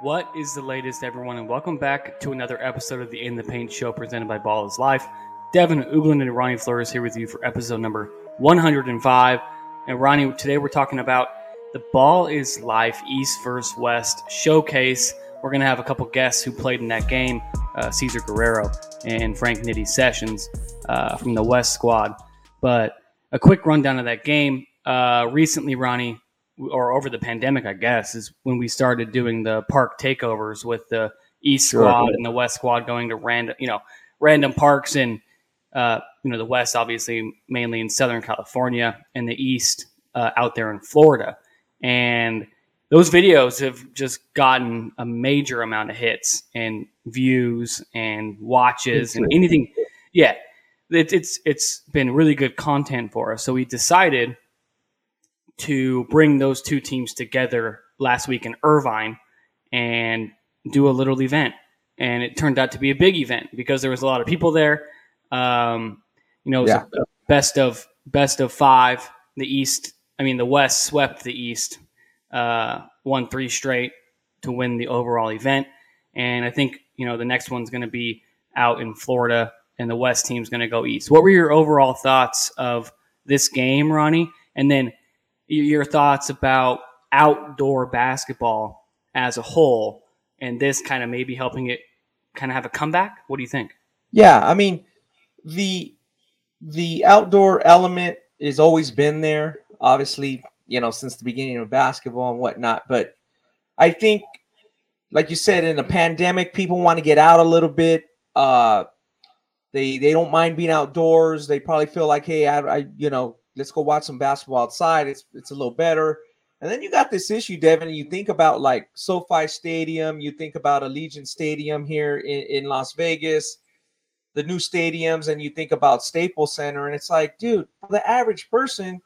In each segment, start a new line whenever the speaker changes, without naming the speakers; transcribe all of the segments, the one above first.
What is the latest, everyone, and welcome back to another episode of the In the Paint Show presented by Ball is Life. Devin Ugland and Ronnie Flores here with you for episode number 105. And Ronnie, today we're talking about the Ball is Life East vs. West showcase. We're going to have a couple guests who played in that game uh, Cezar Guerrero and Frank Nitty Sessions uh, from the West squad. But a quick rundown of that game. Uh, recently, Ronnie, or over the pandemic, I guess, is when we started doing the park takeovers with the East
Sure.
squad and the West squad going to random, you know, random parks in, uh, you know, the West, obviously, mainly in Southern California, and the East uh, out there in Florida. And those videos have just gotten a major amount of hits and views and watches and anything. Yeah, it, it's it's been really good content for us. So we decided to bring those two teams together last week in Irvine and do a little event. And it turned out to be a big event because there was a lot of people there. Um, you know,
Yeah.
best of best of five. The East, I mean, the West swept the East, uh, won three straight to win the overall event. And I think you know the next one's going to be out in Florida, and the West team's going to go East. What were your overall thoughts of this game, Ronnie? And then your thoughts about outdoor basketball as a whole, and this kind of maybe helping it kind of have a comeback. What do you think?
Yeah, I mean the the outdoor element has always been there, obviously, you know, since the beginning of basketball and whatnot. But I think, like you said, in the pandemic, people want to get out a little bit. Uh they they don't mind being outdoors. They probably feel like, hey, I, I you know, let's go watch some basketball outside. It's it's a little better. And then you got this issue, Devin. And you think about like SoFi Stadium, you think about Allegiant Stadium here in, in Las Vegas, the new stadiums, and you think about Staples Center, and it's like, dude, for the average person,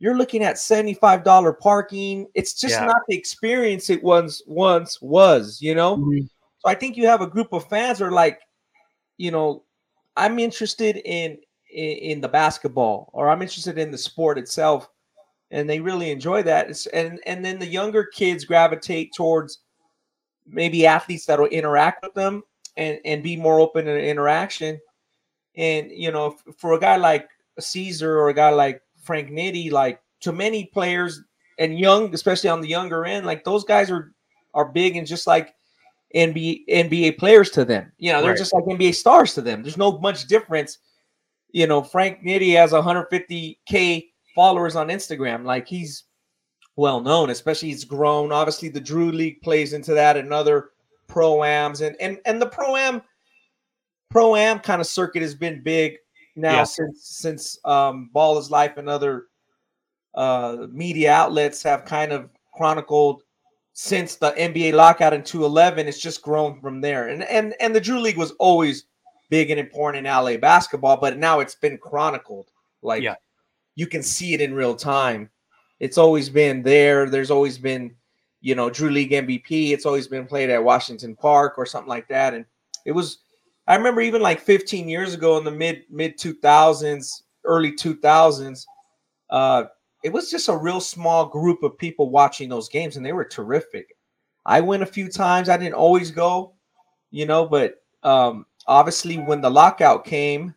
you're looking at $75 parking. It's just
Yeah.
not the experience it once once was, you know? Mm-hmm. So I think you have a group of fans are like, you know, I'm interested in, in in the basketball or I'm interested in the sport itself, and they really enjoy that. It's, and and then the younger kids gravitate towards maybe athletes that will interact with them and and be more open to interaction. And you know, for a guy like Cezar or a guy like Frank Nitty, like to many players and young, especially on the younger end, like those guys are are big and just like NBA NBA players to them. You know, they're
Right.
just like NBA stars to them. There's no much difference. You know, Frank Nitty has 150k followers on Instagram. Like he's well known, especially he's grown. Obviously, the Drew League plays into that, and other pro ams, and and and the pro am pro am kind of circuit has been big now
Yeah.
since since um, Ball is Life and other uh, media outlets have kind of chronicled since the NBA lockout in 2011. It's just grown from there, and and and the Drew League was always big and important in LA basketball, but now it's been chronicled. Like
Yeah.
you can see it in real time. It's always been there. There's always been, you know, Drew League MVP. It's always been played at Washington Park or something like that. And it was, I remember even like 15 years ago in the mid mid 2000s, early 2000s, uh, it was just a real small group of people watching those games, and they were terrific. I went a few times. I didn't always go, you know, but um, obviously when the lockout came,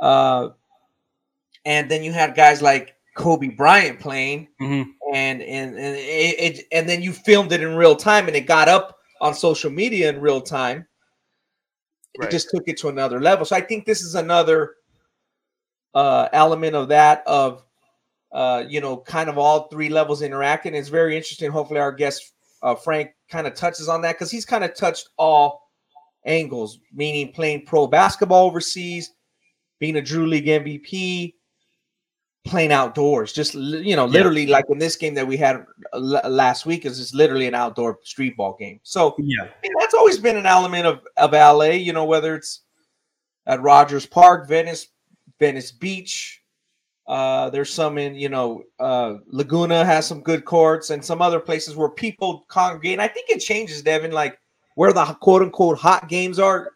uh, and then you had guys like Kobe Bryant playing,
Mhm.
and and and it, it and then you filmed it in real time, and it got up on social media in real time.
Right.
It just took it to another level. So I think this is another uh, element of that of uh, you know kind of all three levels interacting. It's very interesting. Hopefully, our guest uh, Frank kind of touches on that because he's kind of touched all angles, meaning playing pro basketball overseas, being a Drew League MVP, playing outdoors. Just you know,
Yeah.
literally like in this game that we had uh, last week is just literally an outdoor street ball game. So
Yeah,
I mean, that's always been an element of of LA. You know, whether it's at Rogers Park, Venice, Venice Beach. Uh, there's some in you know uh, Laguna has some good courts, and some other places where people congregate. And I think it changes, Devin. Like where the quote unquote hot games are,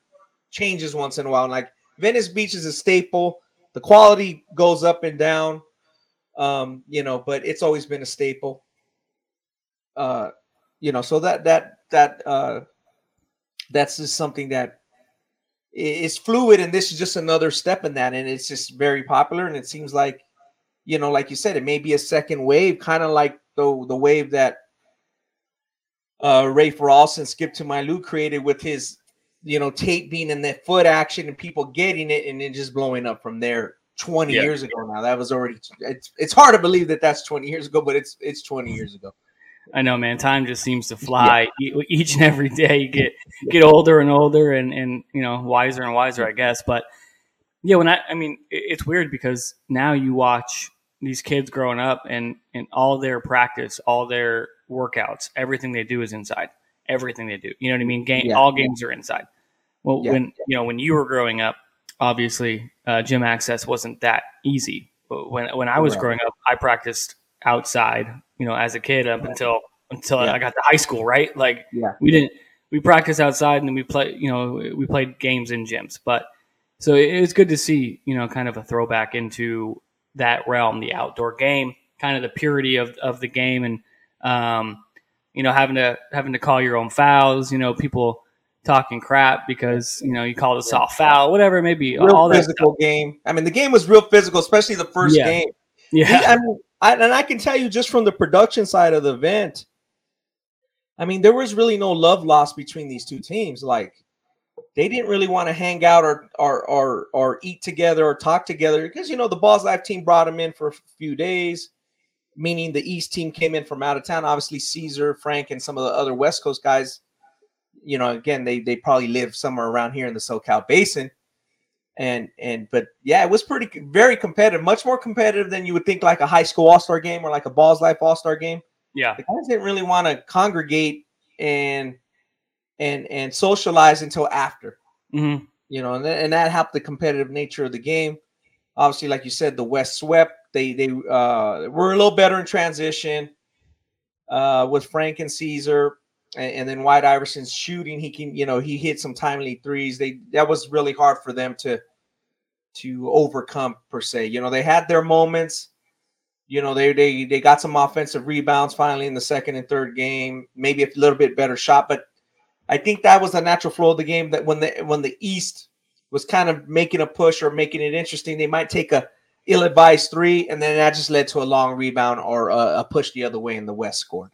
changes once in a while. Like Venice Beach is a staple. The quality goes up and down, um, you know, but it's always been a staple. Uh, you know, so that that that uh, that's just something that is fluid, and this is just another step in that, and it's just very popular, and it seems like, you know, like you said, it may be a second wave, kind of like the the wave that uh, Rafer Alston and Skip to My Lou created with his, you know, tape being in that foot action and people getting it and then just blowing up from there. 20 yeah. years ago now. That was already it's it's hard to believe that that's 20 years ago, but it's it's 20 years ago.
I know, man. Time just seems to fly yeah. each and every day. You get get older and older, and and you know wiser and wiser, I guess. But yeah, when I I mean, it's weird because now you watch these kids growing up, and and all their practice, all their workouts, everything they do is inside. Everything they do, you know what I mean. Game, yeah. all games are inside. Well, when you know when you were growing up, obviously uh, gym access wasn't that easy. But when when I was right. growing up, I practiced outside. You know, as a kid up until until yeah. I got to high school. Right, like yeah. we didn't we practiced outside and then we play. You know, we played games in gyms. But so it was good to see. You know, kind of a throwback into that realm, the outdoor game, kind of the purity of of the game, and um, you know, having to having to call your own fouls. You know, people talking crap because you know you called a soft foul, whatever it may be.
Real all physical game. I mean, the game was real physical, especially the first yeah. game. Yeah, I mean, I, and I can tell you just from the production side of the event. I mean, there was really no love lost between these two teams. Like, they didn't really want to hang out or or or or eat together or talk together because you know the Balls Life team brought them in for a few days. Meaning the East team came in from out of town. Obviously, Cezar, Frank, and some of the other West Coast guys you know, again, they they probably live somewhere around here in the SoCal Basin, and and but yeah, it was pretty very competitive, much more competitive than you would think, like a high school All Star game or like a Balls Life All Star game.
Yeah,
the guys didn't really want to congregate and and and socialize until after.
Mm-hmm.
You know, and, and that helped the competitive nature of the game. Obviously, like you said, the West swept. They they uh, were a little better in transition uh, with Frank and Cezar and, and then White Iverson's shooting, he can, you know, he hit some timely threes. They that was really hard for them to to overcome per se. You know, they had their moments. You know, they they they got some offensive rebounds finally in the second and third game, maybe a little bit better shot, but I think that was the natural flow of the game. That when the when the East was kind of making a push or making it interesting, they might take a ill-advised three, and then that just led to a long rebound or a, a push the other way, and the West scored.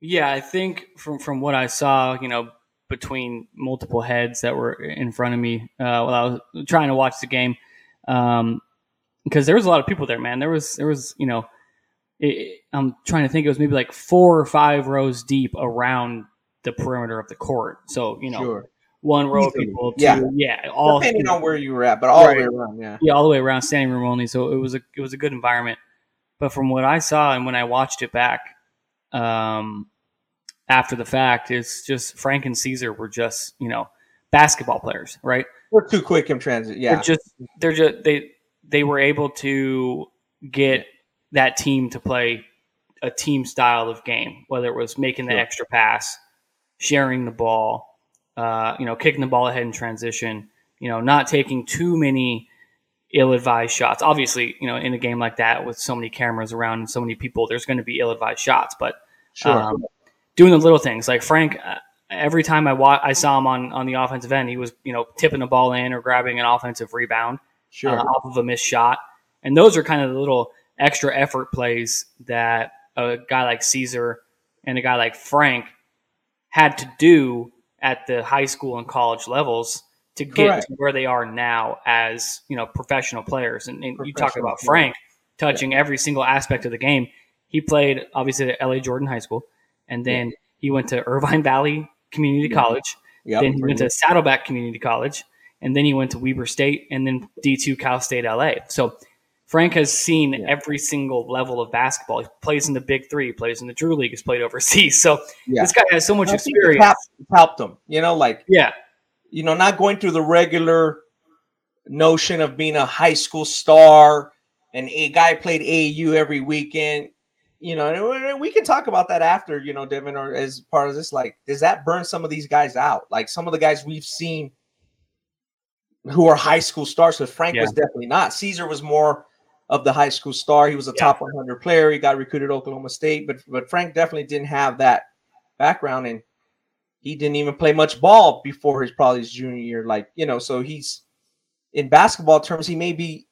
Yeah, I think from from what I saw, you know, between multiple heads that were in front of me uh, while I was trying to watch the game, um, because there was a lot of people there, man. There was there was you know, it, I'm trying to think. It was maybe like four or five rows deep around the perimeter of the court. So you know. Sure. One row of people, two, yeah, yeah,
all depending on where you were at, but all right. the way around, yeah,
yeah, all the way around, standing room only. So it was a it was a good environment. But from what I saw and when I watched it back, um, after the fact. It's just Frank and Cezar were just you know basketball players, right?
We're too quick in transit. Yeah,
they're just they're just they they were able to get that team to play a team style of game, whether it was making the sure. extra pass, sharing the ball, uh, you know, kicking the ball ahead in transition, you know, not taking too many ill-advised shots. Obviously, you know, in a game like that with so many cameras around and so many people, there's going to be ill-advised shots. But sure. Um, doing the little things like Frank. Uh, every time I wa- I saw him on on the offensive end, he was you know tipping the ball in or grabbing an offensive rebound sure. uh, off of a missed shot, and those are kind of the little extra effort plays that a guy like Cezar and a guy like Frank had to do at the high school and college levels to get Correct. to where they are now as you know professional players. And, and you talk about Frank touching yeah. every single aspect of the game. He played obviously at LA Jordan High School, and then yeah. he went to Irvine Valley Community yeah. College. Yep, then he went to Saddleback Community College, and then he went to Weber State, and then D two Cal State LA. So Frank has seen yeah. every single level of basketball. He plays in the Big Three, he plays in the Drew League, has played overseas. So yeah. this guy has so much experience.
Helped, helped him, you know, like
yeah,
you know, not going through the regular notion of being a high school star and a guy played AAU every weekend you know, we can talk about that after, you know, Devin, or as part of this. Like, does that burn some of these guys out? Like some of the guys we've seen who are high school stars. Because Frank yeah. was definitely not. Cezar was more of the high school star. He was a yeah. top 100 player. He got recruited Oklahoma State, but but Frank definitely didn't have that background, and he didn't even play much ball before his probably his junior year. Like you know, so he's in basketball terms, he may be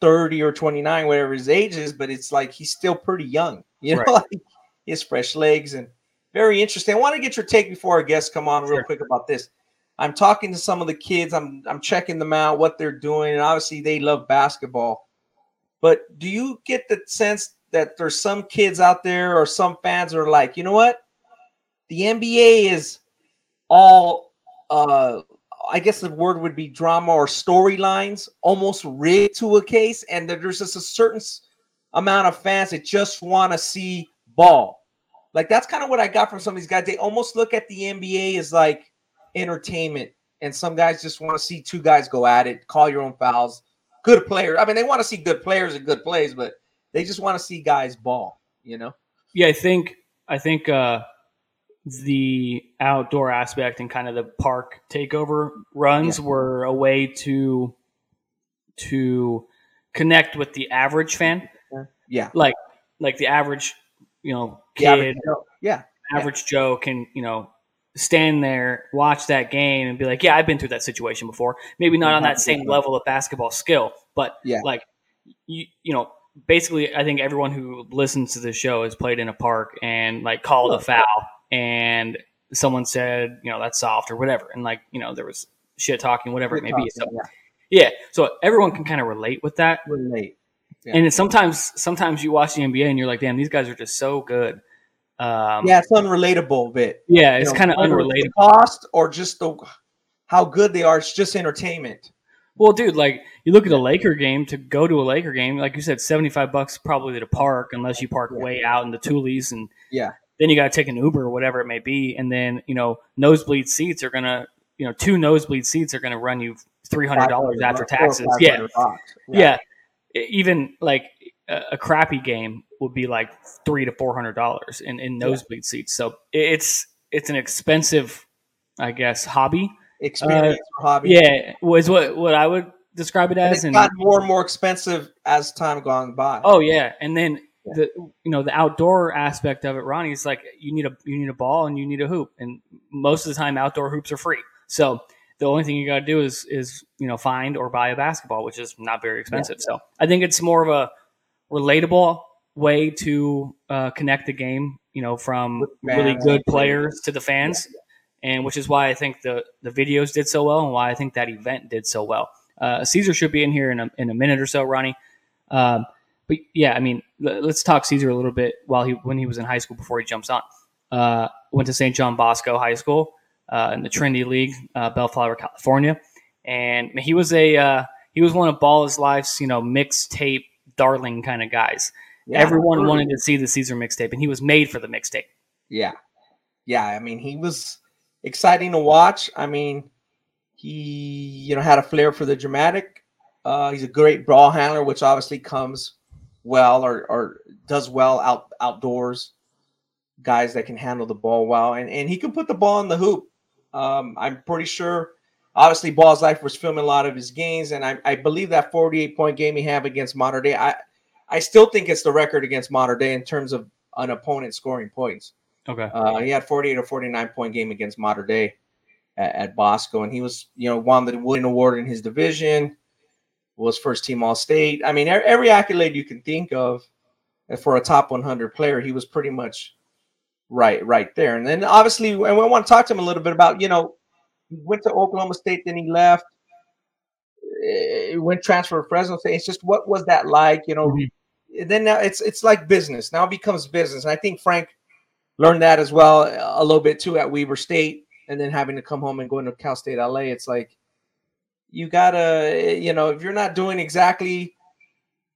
30 or 29, whatever his age is, but it's like he's still pretty young. You know, right. like he has fresh legs and very interesting. I want to get your take before our guests come on real sure. quick about this. I'm talking to some of the kids. I'm I'm checking them out, what they're doing, and obviously they love basketball. But do you get the sense that there's some kids out there or some fans are like, you know what? The NBA is all uh I guess the word would be drama or storylines, almost rigged to a case, and there's just a certain amount of fans that just want to see ball. Like that's kind of what I got from some of these guys. They almost look at the NBA as like entertainment, and some guys just want to see two guys go at it, call your own fouls. Good players. I mean, they want to see good players and good plays, but they just want to see guys ball. You know?
Yeah, I think I think uh, the outdoor aspect and kind of the park takeover runs yeah. were a way to to connect with the average fan.
Yeah.
Like like the average, you know, kid.
Yeah.
Average yeah. Joe can, you know, stand there, watch that game and be like, yeah, I've been through that situation before. Maybe not on that same level of basketball skill, but yeah. like you you know, basically I think everyone who listens to the show has played in a park and like called a oh, foul and someone said, you know, that's soft or whatever. And like, you know, there was shit talking, whatever shit it may talking, be. So, yeah. yeah. So everyone can kind of relate with that.
Relate.
Yeah. And sometimes, sometimes you watch the NBA and you're like, damn, these guys are just so good.
Um, yeah, it's unrelatable bit.
Yeah, it's kind of unrelatable.
Cost or just the how good they are. It's just entertainment.
Well, dude, like you look at a Laker game to go to a Laker game, like you said, seventy five bucks probably to park, unless you park yeah. way out in the Tulies and
yeah,
then you got to take an Uber or whatever it may be, and then you know nosebleed seats are gonna you know two nosebleed seats are gonna run you three hundred dollars after taxes. Yeah. yeah. yeah, Even like a, crappy game would be like three to four hundred dollars in in nosebleed yeah. seats. So it's it's an expensive, I guess, hobby.
Experience uh, hobby.
Yeah, was what what I would describe it as.
And it got more and more expensive as time gone by.
Oh yeah, and then the you know the outdoor aspect of it, Ronnie, is like you need a you need a ball and you need a hoop, and most of the time outdoor hoops are free. So the only thing you got to do is is you know find or buy a basketball, which is not very expensive. Yeah. So I think it's more of a relatable way to uh, connect the game, you know, from really good players to the fans, and which is why I think the the videos did so well, and why I think that event did so well. Uh, Cezar should be in here in a in a minute or so, Ronnie. Um, but yeah, I mean, let's talk Cezar a little bit while he when he was in high school before he jumps on. Uh, went to St. John Bosco High School uh, in the Trinity League, uh, Bellflower, California, and he was a uh, he was one of Ball's life's you know mixtape darling kind of guys. Yeah, Everyone wanted to see the Cezar mixtape, and he was made for the mixtape.
Yeah, yeah. I mean, he was exciting to watch. I mean, he you know had a flair for the dramatic. Uh, he's a great ball handler, which obviously comes well or, or does well out outdoors. Guys that can handle the ball well, and, and he can put the ball in the hoop. Um, I'm pretty sure. Obviously, Ball's Life was filming a lot of his games, and I, I believe that 48 point game he had against Modern Day, I I still think it's the record against Modern Day in terms of an opponent scoring points.
Okay.
Uh, he had 48 or 49 point game against Modern Day at, at Bosco, and he was you know won the Wooden Award in his division was first team All State. I mean, every accolade you can think of for a top 100 player, he was pretty much right, right there. And then obviously, and we want to talk to him a little bit about, you know, he went to Oklahoma State, then he left. He went transfer to Fresno State. It's just what was that like, you know? Mm-hmm. Then now it's it's like business. Now it becomes business, and I think Frank learned that as well a little bit too at Weber State, and then having to come home and go into Cal State LA. It's like you gotta, you know, if you're not doing exactly,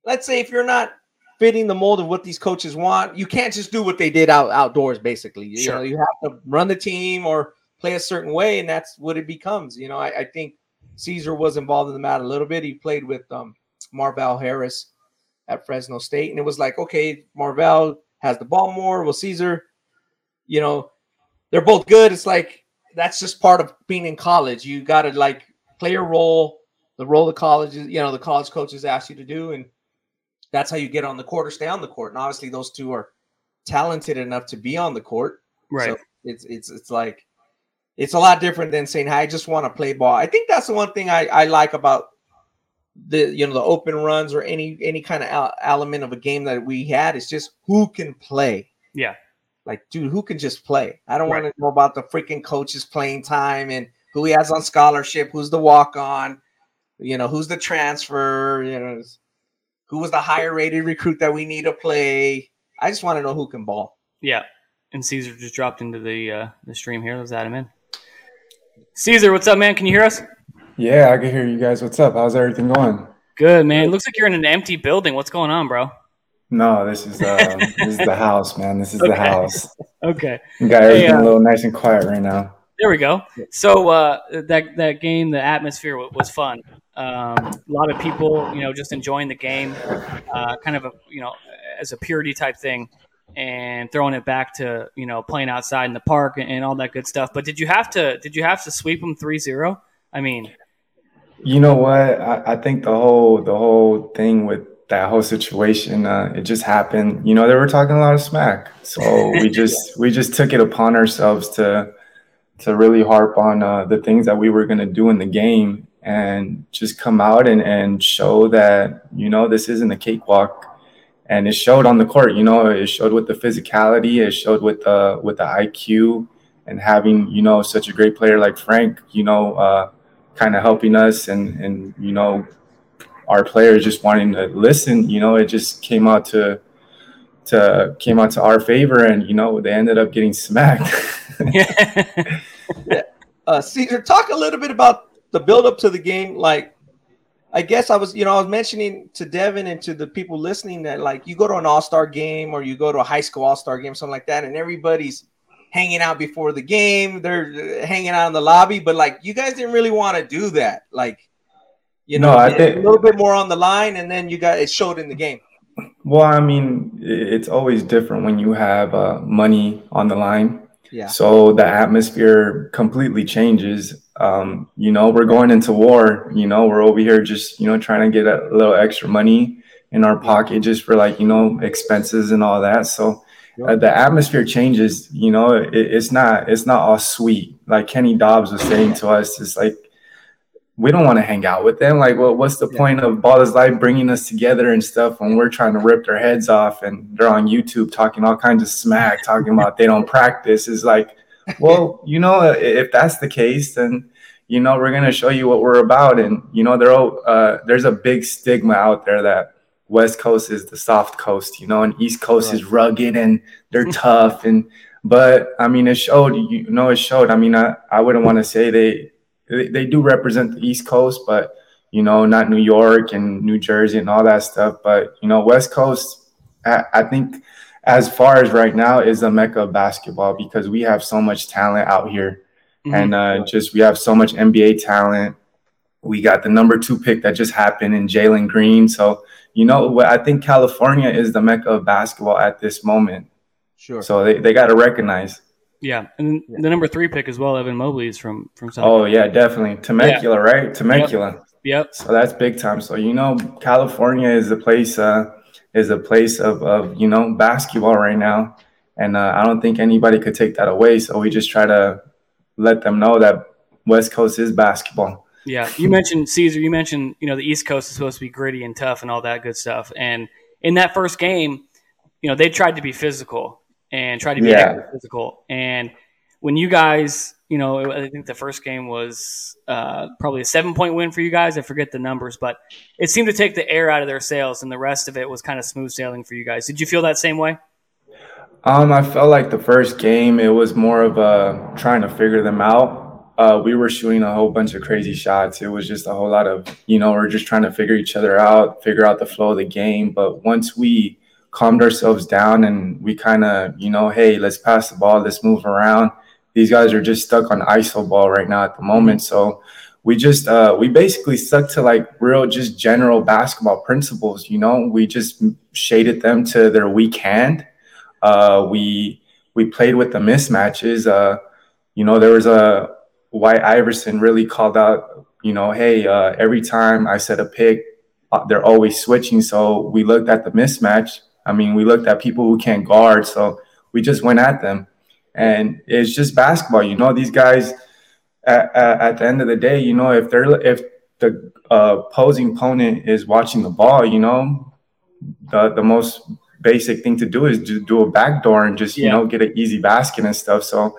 let's say if you're not fitting the mold of what these coaches want, you can't just do what they did out outdoors. Basically, you know, you have to run the team or play a certain way, and that's what it becomes. You know, I, I think Cezar was involved in the matter a little bit. He played with um, Marvelle Harris at Fresno State, and it was like, okay, Marvelle has the ball more. Well, Cezar, you know, they're both good. It's like that's just part of being in college. You got to like play your role, the role the colleges, you know, the college coaches ask you to do, and that's how you get on the court or stay on the court. And obviously, those two are talented enough to be on the court.
Right. So
It's it's it's like it's a lot different than saying, "I just want to play ball." I think that's the one thing I, I like about the you know the open runs or any any kind of element of a game that we had. It's just who can play.
Yeah,
like dude, who can just play? I don't right. want to know about the freaking coaches playing time and who he has on scholarship, who's the walk on, you know, who's the transfer, you know, who was the higher rated recruit that we need to play. I just want to know who can ball.
Yeah, and Cezar just dropped into the uh, the stream here. Let's add him in. Cezar, what's up, man? Can you hear us?
Yeah, I can hear you guys. What's up? How's everything going?
Good, man. It looks like you're in an empty building. What's going on, bro?
No, this is uh, this is the house, man. This is okay. the house.
okay.
You got everything hey, uh, a little nice and quiet right now.
There we go. So uh, that that game, the atmosphere was fun. Um, a lot of people, you know, just enjoying the game, uh, kind of a you know, as a purity type thing and throwing it back to you know playing outside in the park and, and all that good stuff. But did you have to did you have to sweep them 3-0? I mean,
you know what? I, I, think the whole the whole thing with that whole situation, uh, it just happened. You know, they were talking a lot of smack, so we just we just took it upon ourselves to to really harp on uh, the things that we were going to do in the game and just come out and, and show that you know this isn't a cakewalk and it showed on the court. You know, it showed with the physicality, it showed with the with the IQ, and having you know such a great player like Frank, you know, uh, kind of helping us, and and you know, our players just wanting to listen. You know, it just came out to to came out to our favor, and you know, they ended up getting smacked.
yeah. uh, Cezar, talk a little bit about the build up to the game, like I guess I was, you know, I was mentioning to Devin and to the people listening that like you go to an all star game or you go to a high school all star game, something like that, and everybody's hanging out before the game. They're uh, hanging out in the lobby, but like you guys didn't really want to do that. Like, you know, no, I think a little bit more on the line, and then you got it showed in the game.
Well, I mean, it's always different when you have uh, money on the line
yeah.
So the atmosphere completely changes. Um, you know, we're going into war. You know, we're over here just you know trying to get a little extra money in our pocket just for like you know expenses and all that. So uh, the atmosphere changes. You know, it, it's not it's not all sweet. Like Kenny Dobbs was saying to us, it's like we don't want to hang out with them. Like, well, what's the yeah. point of Ball is Life bringing us together and stuff when we're trying to rip their heads off and they're on YouTube talking all kinds of smack, talking about they don't practice? Is like, well, you know, if that's the case, then you know we're gonna show you what we're about. And you know, there uh, there's a big stigma out there that West Coast is the soft coast, you know, and East Coast right. is rugged and they're tough. And but I mean, it showed. You know, it showed. I mean, I I wouldn't want to say they they, they do represent the East Coast, but you know, not New York and New Jersey and all that stuff. But you know, West Coast, I, I think as far as right now is the mecca of basketball because we have so much talent out here, mm-hmm. and uh, just we have so much NBA talent. We got the number two pick that just happened in Jalen Green. So you know, I think California is the mecca of basketball at this moment.
Sure.
So they, they got to recognize.
Yeah, and the number three pick as well, Evan Mobley is from from.
South oh yeah, definitely Temecula, yeah. right? Temecula.
Yep. yep.
So that's big time. So you know, California is the place uh, is a place of of you know basketball right now, and uh, I don't think anybody could take that away. So we just try to let them know that West Coast is basketball.
Yeah, you mentioned Cezar. You mentioned you know the East Coast is supposed to be gritty and tough and all that good stuff. And in that first game, you know they tried to be physical and try to be yeah. physical. And when you guys, you know, I think the first game was uh, probably a seven point win for you guys. I forget the numbers, but it seemed to take the air out of their sails, and the rest of it was kind of smooth sailing for you guys. Did you feel that same way?
Um, I felt like the first game it was more of a trying to figure them out. Uh, we were shooting a whole bunch of crazy shots. It was just a whole lot of, you know, we're just trying to figure each other out, figure out the flow of the game. But once we calmed ourselves down and we kind of, you know, hey, let's pass the ball, let's move around. These guys are just stuck on ISO ball right now at the moment. So we just uh, we basically stuck to like real just general basketball principles. You know, we just shaded them to their weak hand. Uh, we we played with the mismatches. Uh, you know, there was a White Iverson really called out. You know, hey, uh, every time I set a pick, uh, they're always switching. So we looked at the mismatch I mean, we looked at people who can't guard, so we just went at them. And it's just basketball. You know, these guys at, at, at the end of the day, you know, if they're if the uh, opposing opponent is watching the ball, you know, the the most basic thing to do is to do a backdoor and just you know get an easy basket and stuff. So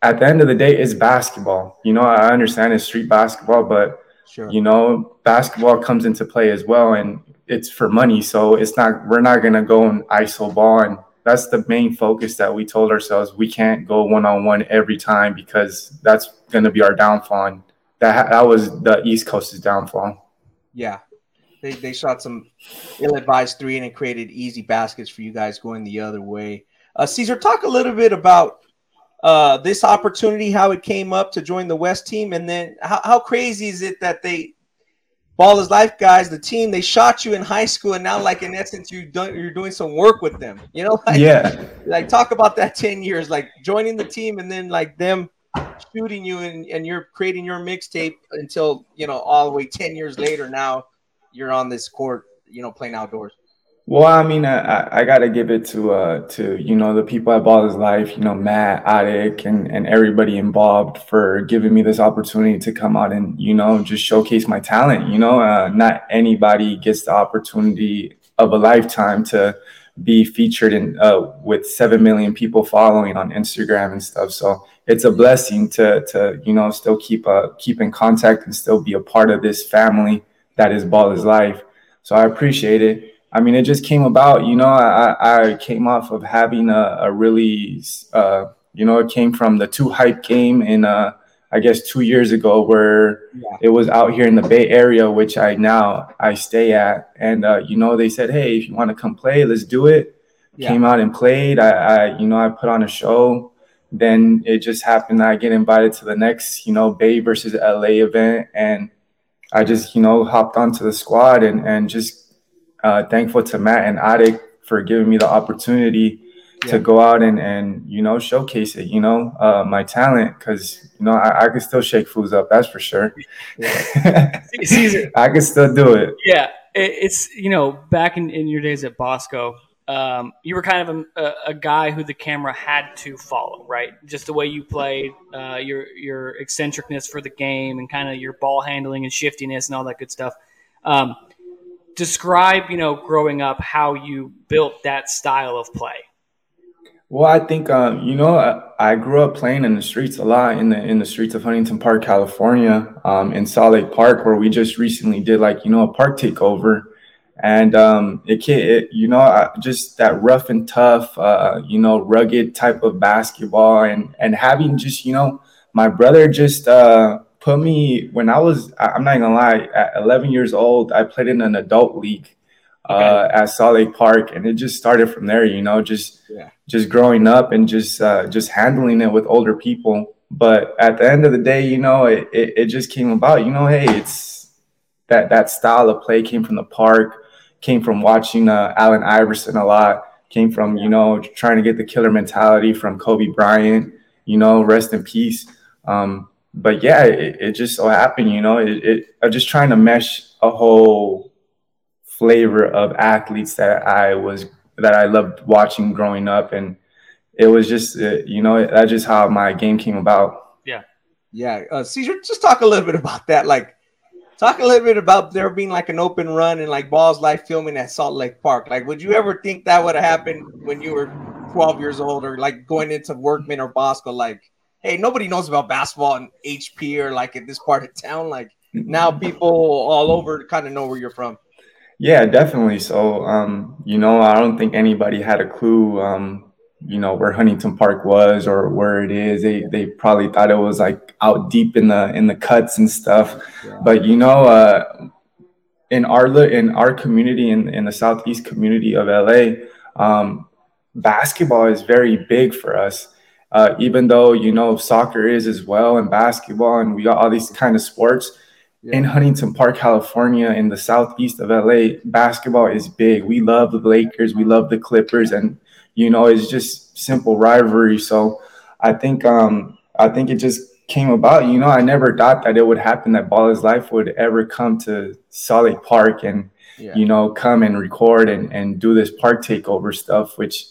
at the end of the day, it's basketball. You know, I understand it's street basketball, but sure. you know, basketball comes into play as well, and it's for money. So it's not we're not gonna go and ISO ball, and that's the main focus that we told ourselves. We can't go one on one every time because that's gonna be our downfall. And that that was the East Coast's downfall.
Yeah, they they shot some ill-advised three and it created easy baskets for you guys going the other way. Uh, Cezar, talk a little bit about uh, this opportunity, how it came up to join the West team, and then how, how crazy is it that they Ball is life, guys. The team they shot you in high school, and now, like in essence, you done, you're doing some work with them. You know,
like, yeah.
Like talk about that ten years, like joining the team, and then like them shooting you, and, and you're creating your mixtape until you know all the way ten years later. Now you're on this court, you know, playing outdoors.
Well, I mean, I, I got to give it to uh to you know the people at Ball is Life, you know Matt, Adik, and and everybody involved for giving me this opportunity to come out and you know just showcase my talent. You know, uh, not anybody gets the opportunity of a lifetime to be featured in uh, with seven million people following on Instagram and stuff. So it's a blessing to to you know still keep uh keep in contact and still be a part of this family that is Ball is Life. So I appreciate it. I mean, it just came about. You know, I, I came off of having a, a really, uh, you know, it came from the two hype game in, uh, I guess, two years ago, where yeah. it was out here in the Bay Area, which I now I stay at. And uh, you know, they said, hey, if you want to come play, let's do it. Yeah. Came out and played. I, I, you know, I put on a show. Then it just happened that I get invited to the next, you know, Bay versus LA event, and I just, you know, hopped onto the squad and and just uh, thankful to Matt and Adik for giving me the opportunity yeah. to go out and, and you know showcase it you know uh, my talent because you know I, I can still shake fools up that's for sure yeah. I can still do it
yeah it's you know back in, in your days at Bosco um, you were kind of a, a, guy who the camera had to follow right just the way you played uh, your your eccentricness for the game and kind of your ball handling and shiftiness and all that good stuff um, describe, you know, growing up how you built that style of play.
Well, I think um, you know I, I, grew up playing in the streets a lot in the in the streets of Huntington Park, California, um, in Salt Lake Park, where we just recently did like you know a park takeover, and um, it, it you know just that rough and tough, uh, you know, rugged type of basketball, and and having just you know my brother just uh, put me when I was I'm not gonna lie, at 11 years old, I played in an adult league uh, at Salt Lake Park, and it just started from there. You know, just yeah. just growing up and just uh, just handling it with older people. But at the end of the day, you know, it, it, it just came about. You know, hey, it's that that style of play came from the park, came from watching uh, Allen Iverson a lot, came from you know trying to get the killer mentality from Kobe Bryant. You know, rest in peace. Um, but yeah, it, it, just so happened, you know, it, it, I'm just trying to mesh a whole flavor of athletes that I was that I loved watching growing up, and it was just, uh, you know, that's just how my game came about.
Yeah,
yeah. Uh, Cezar, just talk a little bit about that. Like, talk a little bit about there being like an open run and like Balls Life filming at Salt Lake Park. Like, would you ever think that would have happened when you were 12 years old, or like going into Workman or Bosco? Like, hey, nobody knows about basketball in HP or like in this part of town. Like now people all over kind of know where you're from.
Yeah, definitely. So, um, you know, I don't think anybody had a clue, um, you know, where Huntington Park was or where it is. They they probably thought it was like out deep in the in the cuts and stuff. Yeah. But you know, uh, in our in our community in in the southeast community of LA, um, basketball is very big for us uh, even though you know soccer is as well and basketball and we got all these kind of sports yeah. in huntington park california in the southeast of la basketball is big we love the lakers we love the clippers and you know it's just simple rivalry so i think um i think it just came about you know i never thought that it would happen that ball is life would ever come to Lake Park and yeah. you know come and record and, and do this park takeover stuff which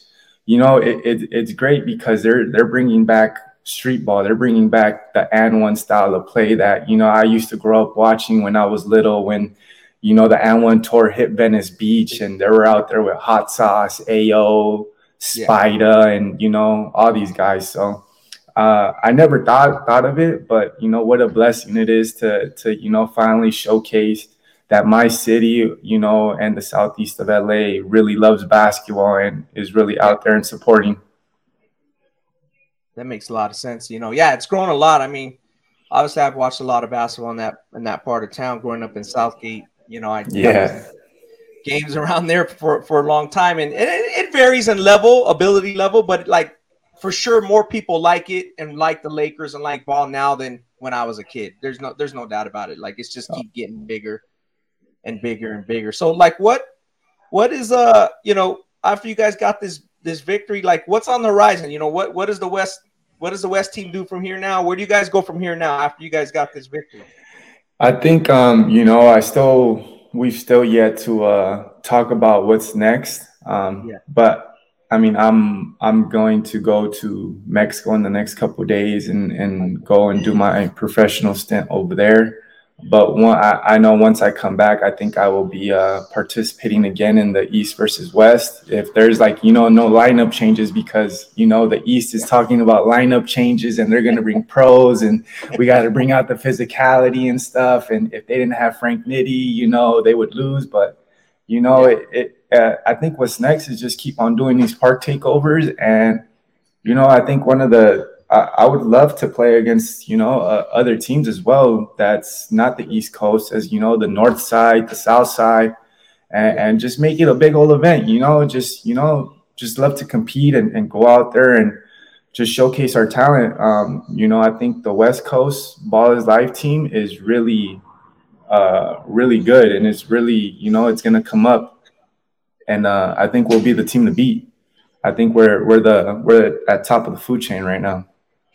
you know, it, it, it's great because they're they're bringing back street ball. They're bringing back the AND1 style of play that you know I used to grow up watching when I was little. When you know the AND1 tour hit Venice Beach and they were out there with Hot Sauce, Ao, Spider, yeah. and you know all these guys. So uh, I never thought thought of it, but you know what a blessing it is to to you know finally showcase that my city, you know, and the southeast of LA really loves basketball and is really out there and supporting.
That makes a lot of sense. You know, yeah, it's grown a lot. I mean, obviously, I've watched a lot of basketball in that in that part of town. Growing up in Southgate, you know, I
yeah
games around there for for a long time, and, it, it varies in level, ability level, but like for sure, more people like it and like the Lakers and like ball now than when I was a kid. There's no there's no doubt about it. Like it's just oh. keep getting bigger and bigger and bigger. So like what what is uh you know after you guys got this this victory like what's on the horizon? You know what what does the West what does the West team do from here now? Where do you guys go from here now after you guys got this victory?
I think um you know I still we've still yet to uh talk about what's next. Um yeah. but I mean, I'm I'm going to go to Mexico in the next couple days and and go and do my professional stint over there. But one, I, I know once I come back, I think I will be uh, participating again in the East versus West. If there's like you know no lineup changes because you know the East is talking about lineup changes and they're going to bring pros and we got to bring out the physicality and stuff. And if they didn't have Frank Nitty, you know they would lose. But you know it, it uh, I think what's next is just keep on doing these park takeovers and you know I think one of the I, I would love to play against you know uh, other teams as well. That's not the East Coast, as you know, the North Side, the South Side, and, and just make it a big old event. You know, just you know, just love to compete and, and go out there and just showcase our talent. Um, you know, I think the West Coast Ball is Life team is really, uh, really good, and it's really, you know, it's gonna come up, and uh, I think we'll be the team to beat. I think we're we're the we're at top of the food chain right now.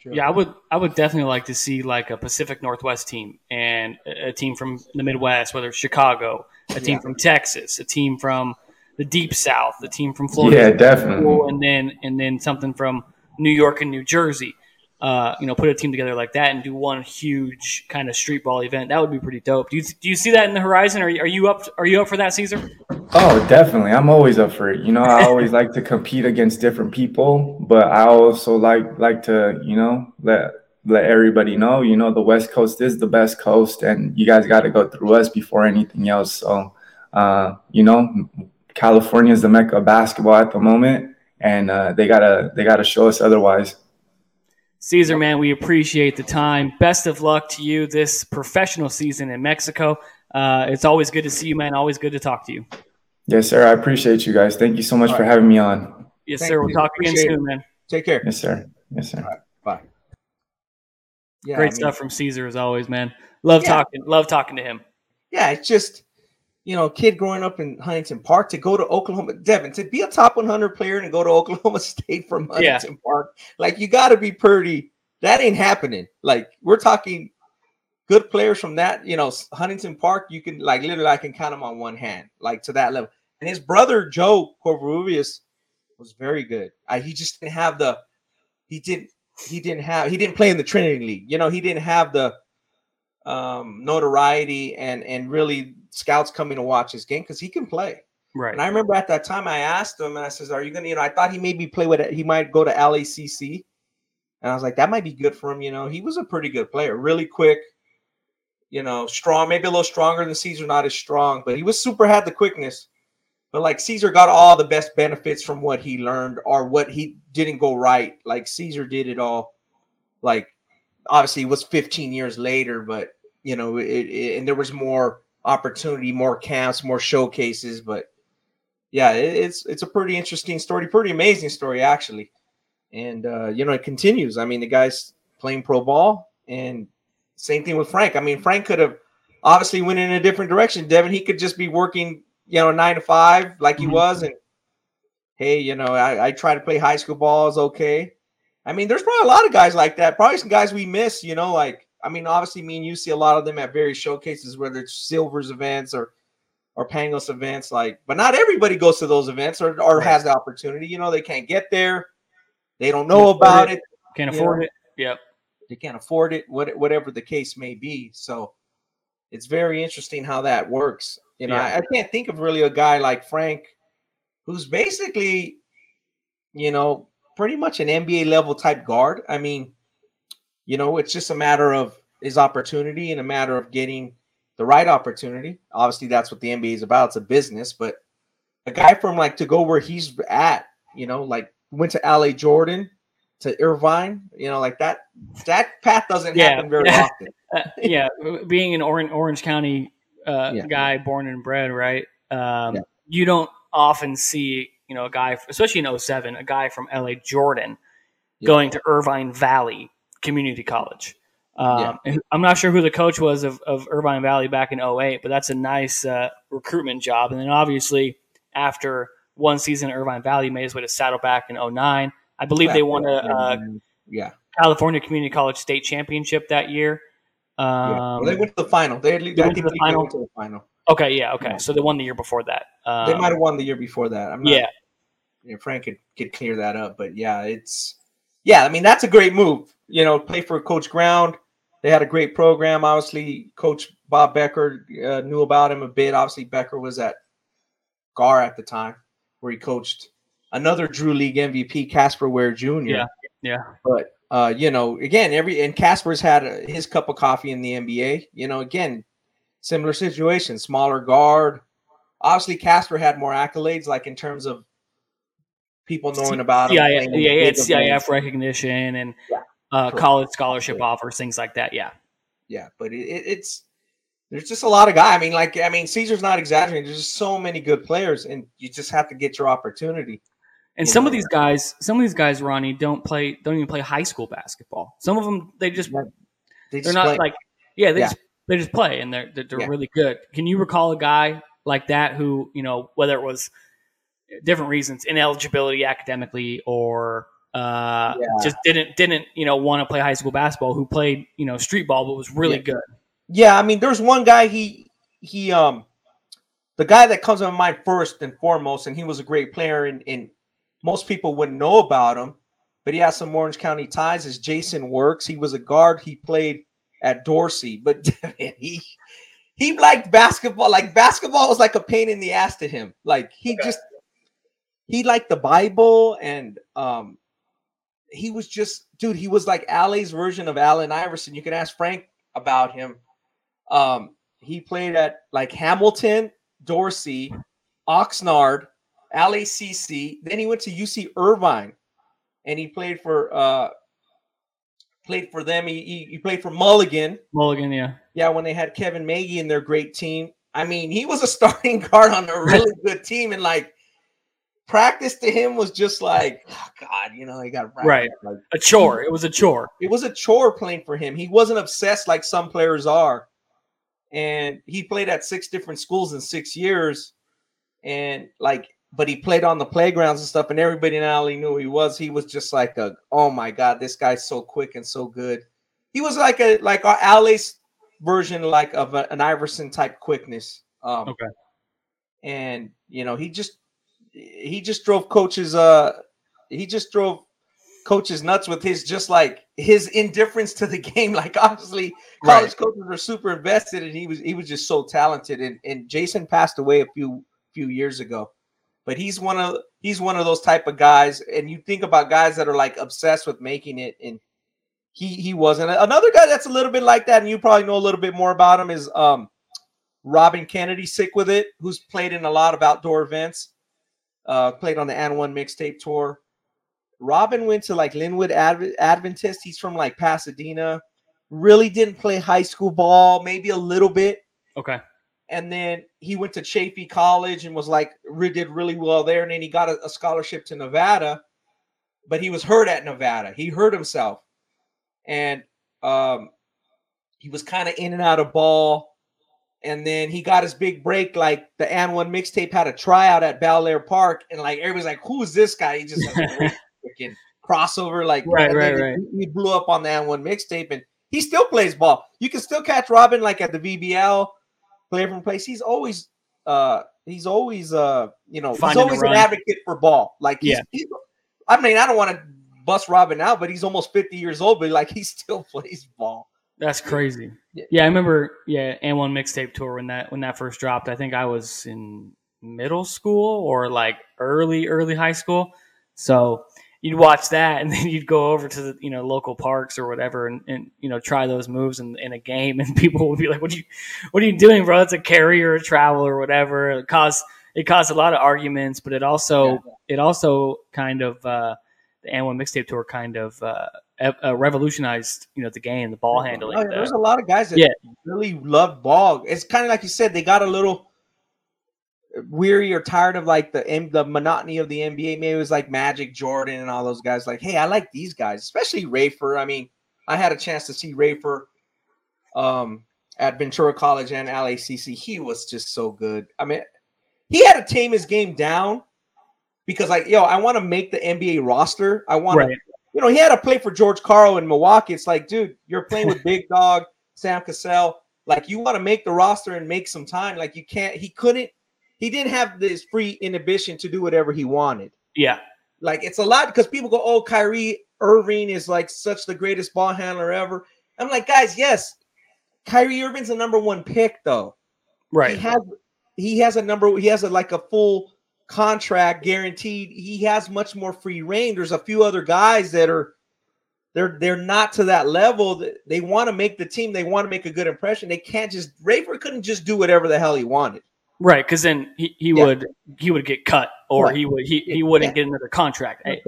Sure. Yeah, I would I would definitely like to see like a Pacific Northwest team and a team from the Midwest, whether it's Chicago, a team yeah. from Texas, a team from the deep south, a team from Florida.
Yeah, definitely.
And then and then something from New York and New Jersey uh, you know, put a team together like that and do one huge kind of street ball event. That would be pretty dope. Do you do you see that in the horizon? Are you, are you up? Are you up for that, Cezar?
Oh, definitely. I'm always up for it. You know, I always like to compete against different people, but I also like like to you know let let everybody know. You know, the West Coast is the best coast, and you guys got to go through us before anything else. So, uh, you know, California is the mecca of basketball at the moment, and uh, they gotta they gotta show us otherwise.
Cezar, man, we appreciate the time. Best of luck to you this professional season in Mexico. Uh, it's always good to see you, man. Always good to talk to you.
Yes, sir. I appreciate you guys. Thank you so much for having me on.
Yes, Thank sir. We'll talk again soon, man.
Take care.
Yes, sir. Yes, sir.
Bye.
Yeah, Great I mean, stuff from Cezar as always, man. Love yeah. talking. Love talking to him.
Yeah, it's just you know, kid growing up in Huntington Park to go to Oklahoma, Devin, to be a top 100 player and go to Oklahoma State from Huntington yeah. Park, like you got to be pretty. That ain't happening. Like we're talking good players from that, you know, Huntington Park. You can like literally, I can count them on one hand, like to that level. And his brother Joe Covarrubias was very good. Uh, he just didn't have the, he didn't, he didn't have, he didn't play in the Trinity League. You know, he didn't have the um notoriety and and really scouts coming to watch his game because he can play.
Right.
And I remember at that time I asked him and I says, "Are you gonna?" You know, I thought he maybe play with it. He might go to LACC, and I was like, that might be good for him. You know, he was a pretty good player, really quick. You know, strong, maybe a little stronger than Cezar, not as strong, but he was super. Had the quickness. But like Cezar got all the best benefits from what he learned or what he didn't go right. Like Cezar did it all. Like obviously it was 15 years later, but you know, it, it and there was more opportunity, more camps, more showcases. But yeah, it, it's it's a pretty interesting story, pretty amazing story actually. And uh, you know, it continues. I mean, the guy's playing pro ball, and same thing with Frank. I mean, Frank could have obviously went in a different direction. Devin, he could just be working, you know, nine to five like he mm-hmm. was, and hey, you know, I, I try to play high school ball is okay. I mean, there's probably a lot of guys like that. Probably some guys we miss, you know, like I mean, obviously, me and you see a lot of them at various showcases, whether it's Silvers events or or Pangos events. Like, but not everybody goes to those events or, or right. has the opportunity. You know, they can't get there. They don't know can't about it. it.
Can't afford know? it. Yep.
They can't afford it. What whatever the case may be. So it's very interesting how that works. You know, yeah. I, I can't think of really a guy like Frank, who's basically, you know, pretty much an NBA level type guard. I mean, you know, it's just a matter of his opportunity and a matter of getting the right opportunity. Obviously, that's what the NBA is about. It's a business, but a guy from like to go where he's at, you know, like went to LA Jordan to Irvine, you know, like that that path doesn't yeah. happen very often.
uh, yeah, being an Orange, Orange County uh, yeah. guy, born and bred, right? Um, yeah. You don't often see, you know, a guy, especially in 07, a guy from LA Jordan going to Irvine Valley Community College. Um, yeah. I'm not sure who the coach was of, of Irvine Valley back in 08, but that's a nice uh, recruitment job. And then obviously, after one season at Irvine Valley, made his way to Saddleback in 09. I believe they won a, a
yeah.
California Community College state championship that year. Um, yeah.
well, they went to the final. They, they, went, to the final? to the final.
Okay, yeah, okay. So they won the year before that.
Um, they might have won the year before that. I'm not, yeah. You know, Frank could, could clear that up, but yeah, it's yeah. I mean, that's a great move. You know, play for Coach Graham they had a great program. Obviously, Coach Bob Becker uh, knew about him a bit. Obviously, Becker was at Gahr at the time, where he coached another Drew League MVP, Casper Ware Jr.
Yeah, yeah.
But uh, you know, again, every and Casper's had a, his cup of coffee in the NBA. You know, again, similar situation, smaller guard. Obviously, Casper had more accolades, like in terms of people knowing about him.
Yeah, yeah, yeah, It's CIF recognition and yeah uh, college scholarship yeah. offers, things like that. Yeah,
yeah, but it, it's there's just a lot of guys. I mean, like I mean, Cezar's not exaggerating. There's just so many good players, and you just have to get your opportunity.
And some know? of these guys, some of these guys, Ronnie, don't play, don't even play high school basketball. Some of them, they just, they are not play. like, yeah, they yeah. just they just play, and they're they're, they're really good. Can you recall a guy like that who, you know, whether it was different reasons, ineligibility academically or uh, yeah. just didn't didn't you know want to play high school basketball who played you know street ball but was really
yeah.
good
yeah i mean there's one guy he he um the guy that comes to my mind first and foremost and he was a great player and, and most people wouldn't know about him but he has some orange county ties is jason works he was a guard he played at dorsey but he he liked basketball like basketball was like a pain in the ass to him like he okay. just he liked the bible and um he was just, dude, he was like LA's version of Allen Iverson. You can ask Frank about him. Um, he played at like Hamilton, Dorsey, Oxnard, LACC. Then he went to UC Irvine, and he played for uh played for them. He, he, he played for Mulligan.
Mulligan, yeah,
yeah. When they had Kevin Magee in their great team. I mean, he was a starting guard on a really good team, and like practice to him was just like, oh God, you know, he got
right like, a chore. It was a chore.
It was a chore playing for him. He wasn't obsessed like some players are, and he played at six different schools in six years, and like, but he played on the playgrounds and stuff, and everybody in LA knew he was. He was just like a, oh my God, this guy's so quick and so good. He was like a like our LA's version, like of a, an Iverson type quickness. Um, okay. And you know, he just he just drove coaches uh he just drove coaches nuts with his just like his indifference to the game. Like obviously college right. coaches were super invested and he was he was just so talented. And, and jason passed away a few few years ago. But he's one of he's one of those type of guys and you think about guys that are like obsessed with making it and he he wasn't. Another guy that's a little bit like that and you probably know a little bit more about him is um robin kennedy sick with it who's played in a lot of outdoor events uh, played on the AND1 mixtape tour. Robin went to like Lynwood Adv- Adventist. He's from like Pasadena. Really didn't play high school ball, maybe a little bit.
Okay.
And then he went to Chaffey College and was like did really well there. And then he got a, a scholarship to Nevada, but he was hurt at Nevada. He hurt himself, and um, he was kind of in and out of ball and then he got his big break. Like the AND1 mixtape had a tryout at Bel Air Park, and like everybody's like, "Who is this guy?" He just freaking crossover, like
right, right, right.
He, blew up on the AND1 mixtape, and he still plays ball. You can still catch Robin like at the VBL, play from place. He's always uh he's always uh you know
Finding
he's always an advocate for ball. Like he's,
Yeah.
he's- I mean, I don't want to bust Robin out, but he's almost 50 years old, but like he still plays ball.
That's crazy.
Yeah.
I remember. Yeah, AND1 mixtape tour when that when that first dropped. I think I was in middle school or like early early high school. So you'd watch that, and then you'd go over to the you know local parks or whatever, and, and you know try those moves in, in a game, and people would be like, "What are you What are you doing, bro? It's a carry or a travel or whatever." It caused it caused a lot of arguments, but it also
Yeah.
it also kind of uh, the AND1 mixtape tour kind of uh, uh, revolutionized you know the game, the ball handling.
Oh, yeah,
the-
there's a lot of guys that
Yeah.
really love ball. It's kind of like you said, they got a little weary or tired of like the M- the monotony of the NBA. Maybe it was like Magic, Jordan, and all those guys. Like, hey, I like these guys, especially Rafer. I mean, I had a chance to see Rafer um, at Ventura College and LACC. He was just so good. I mean, he had to tame his game down because, like, yo, I want to make the NBA roster. I want to
right.
You know, he had to play for George Karl in Milwaukee. It's like, dude, you're playing with Big Dog, Sam Cassell. Like, you want to make the roster and make some time. Like, you can't. He couldn't. He didn't have this free inhibition to do whatever he wanted.
Yeah.
Like, it's a lot because people go, "Oh, Kyrie Irving is like such the greatest ball handler ever." I'm like, guys, yes, Kyrie Irving's the number one pick, though.
Right.
He has he has a number. He has a like a full contract guaranteed. He has much more free reign. There's a few other guys that are they're they're not to that level. That They want to make the team. They want to make a good impression. They can't just Rafer couldn't just do whatever the hell he wanted.
Right. Because then he, he
Yeah.
would he would get cut or
Right.
he would he, he wouldn't
Yeah.
get another contract. I,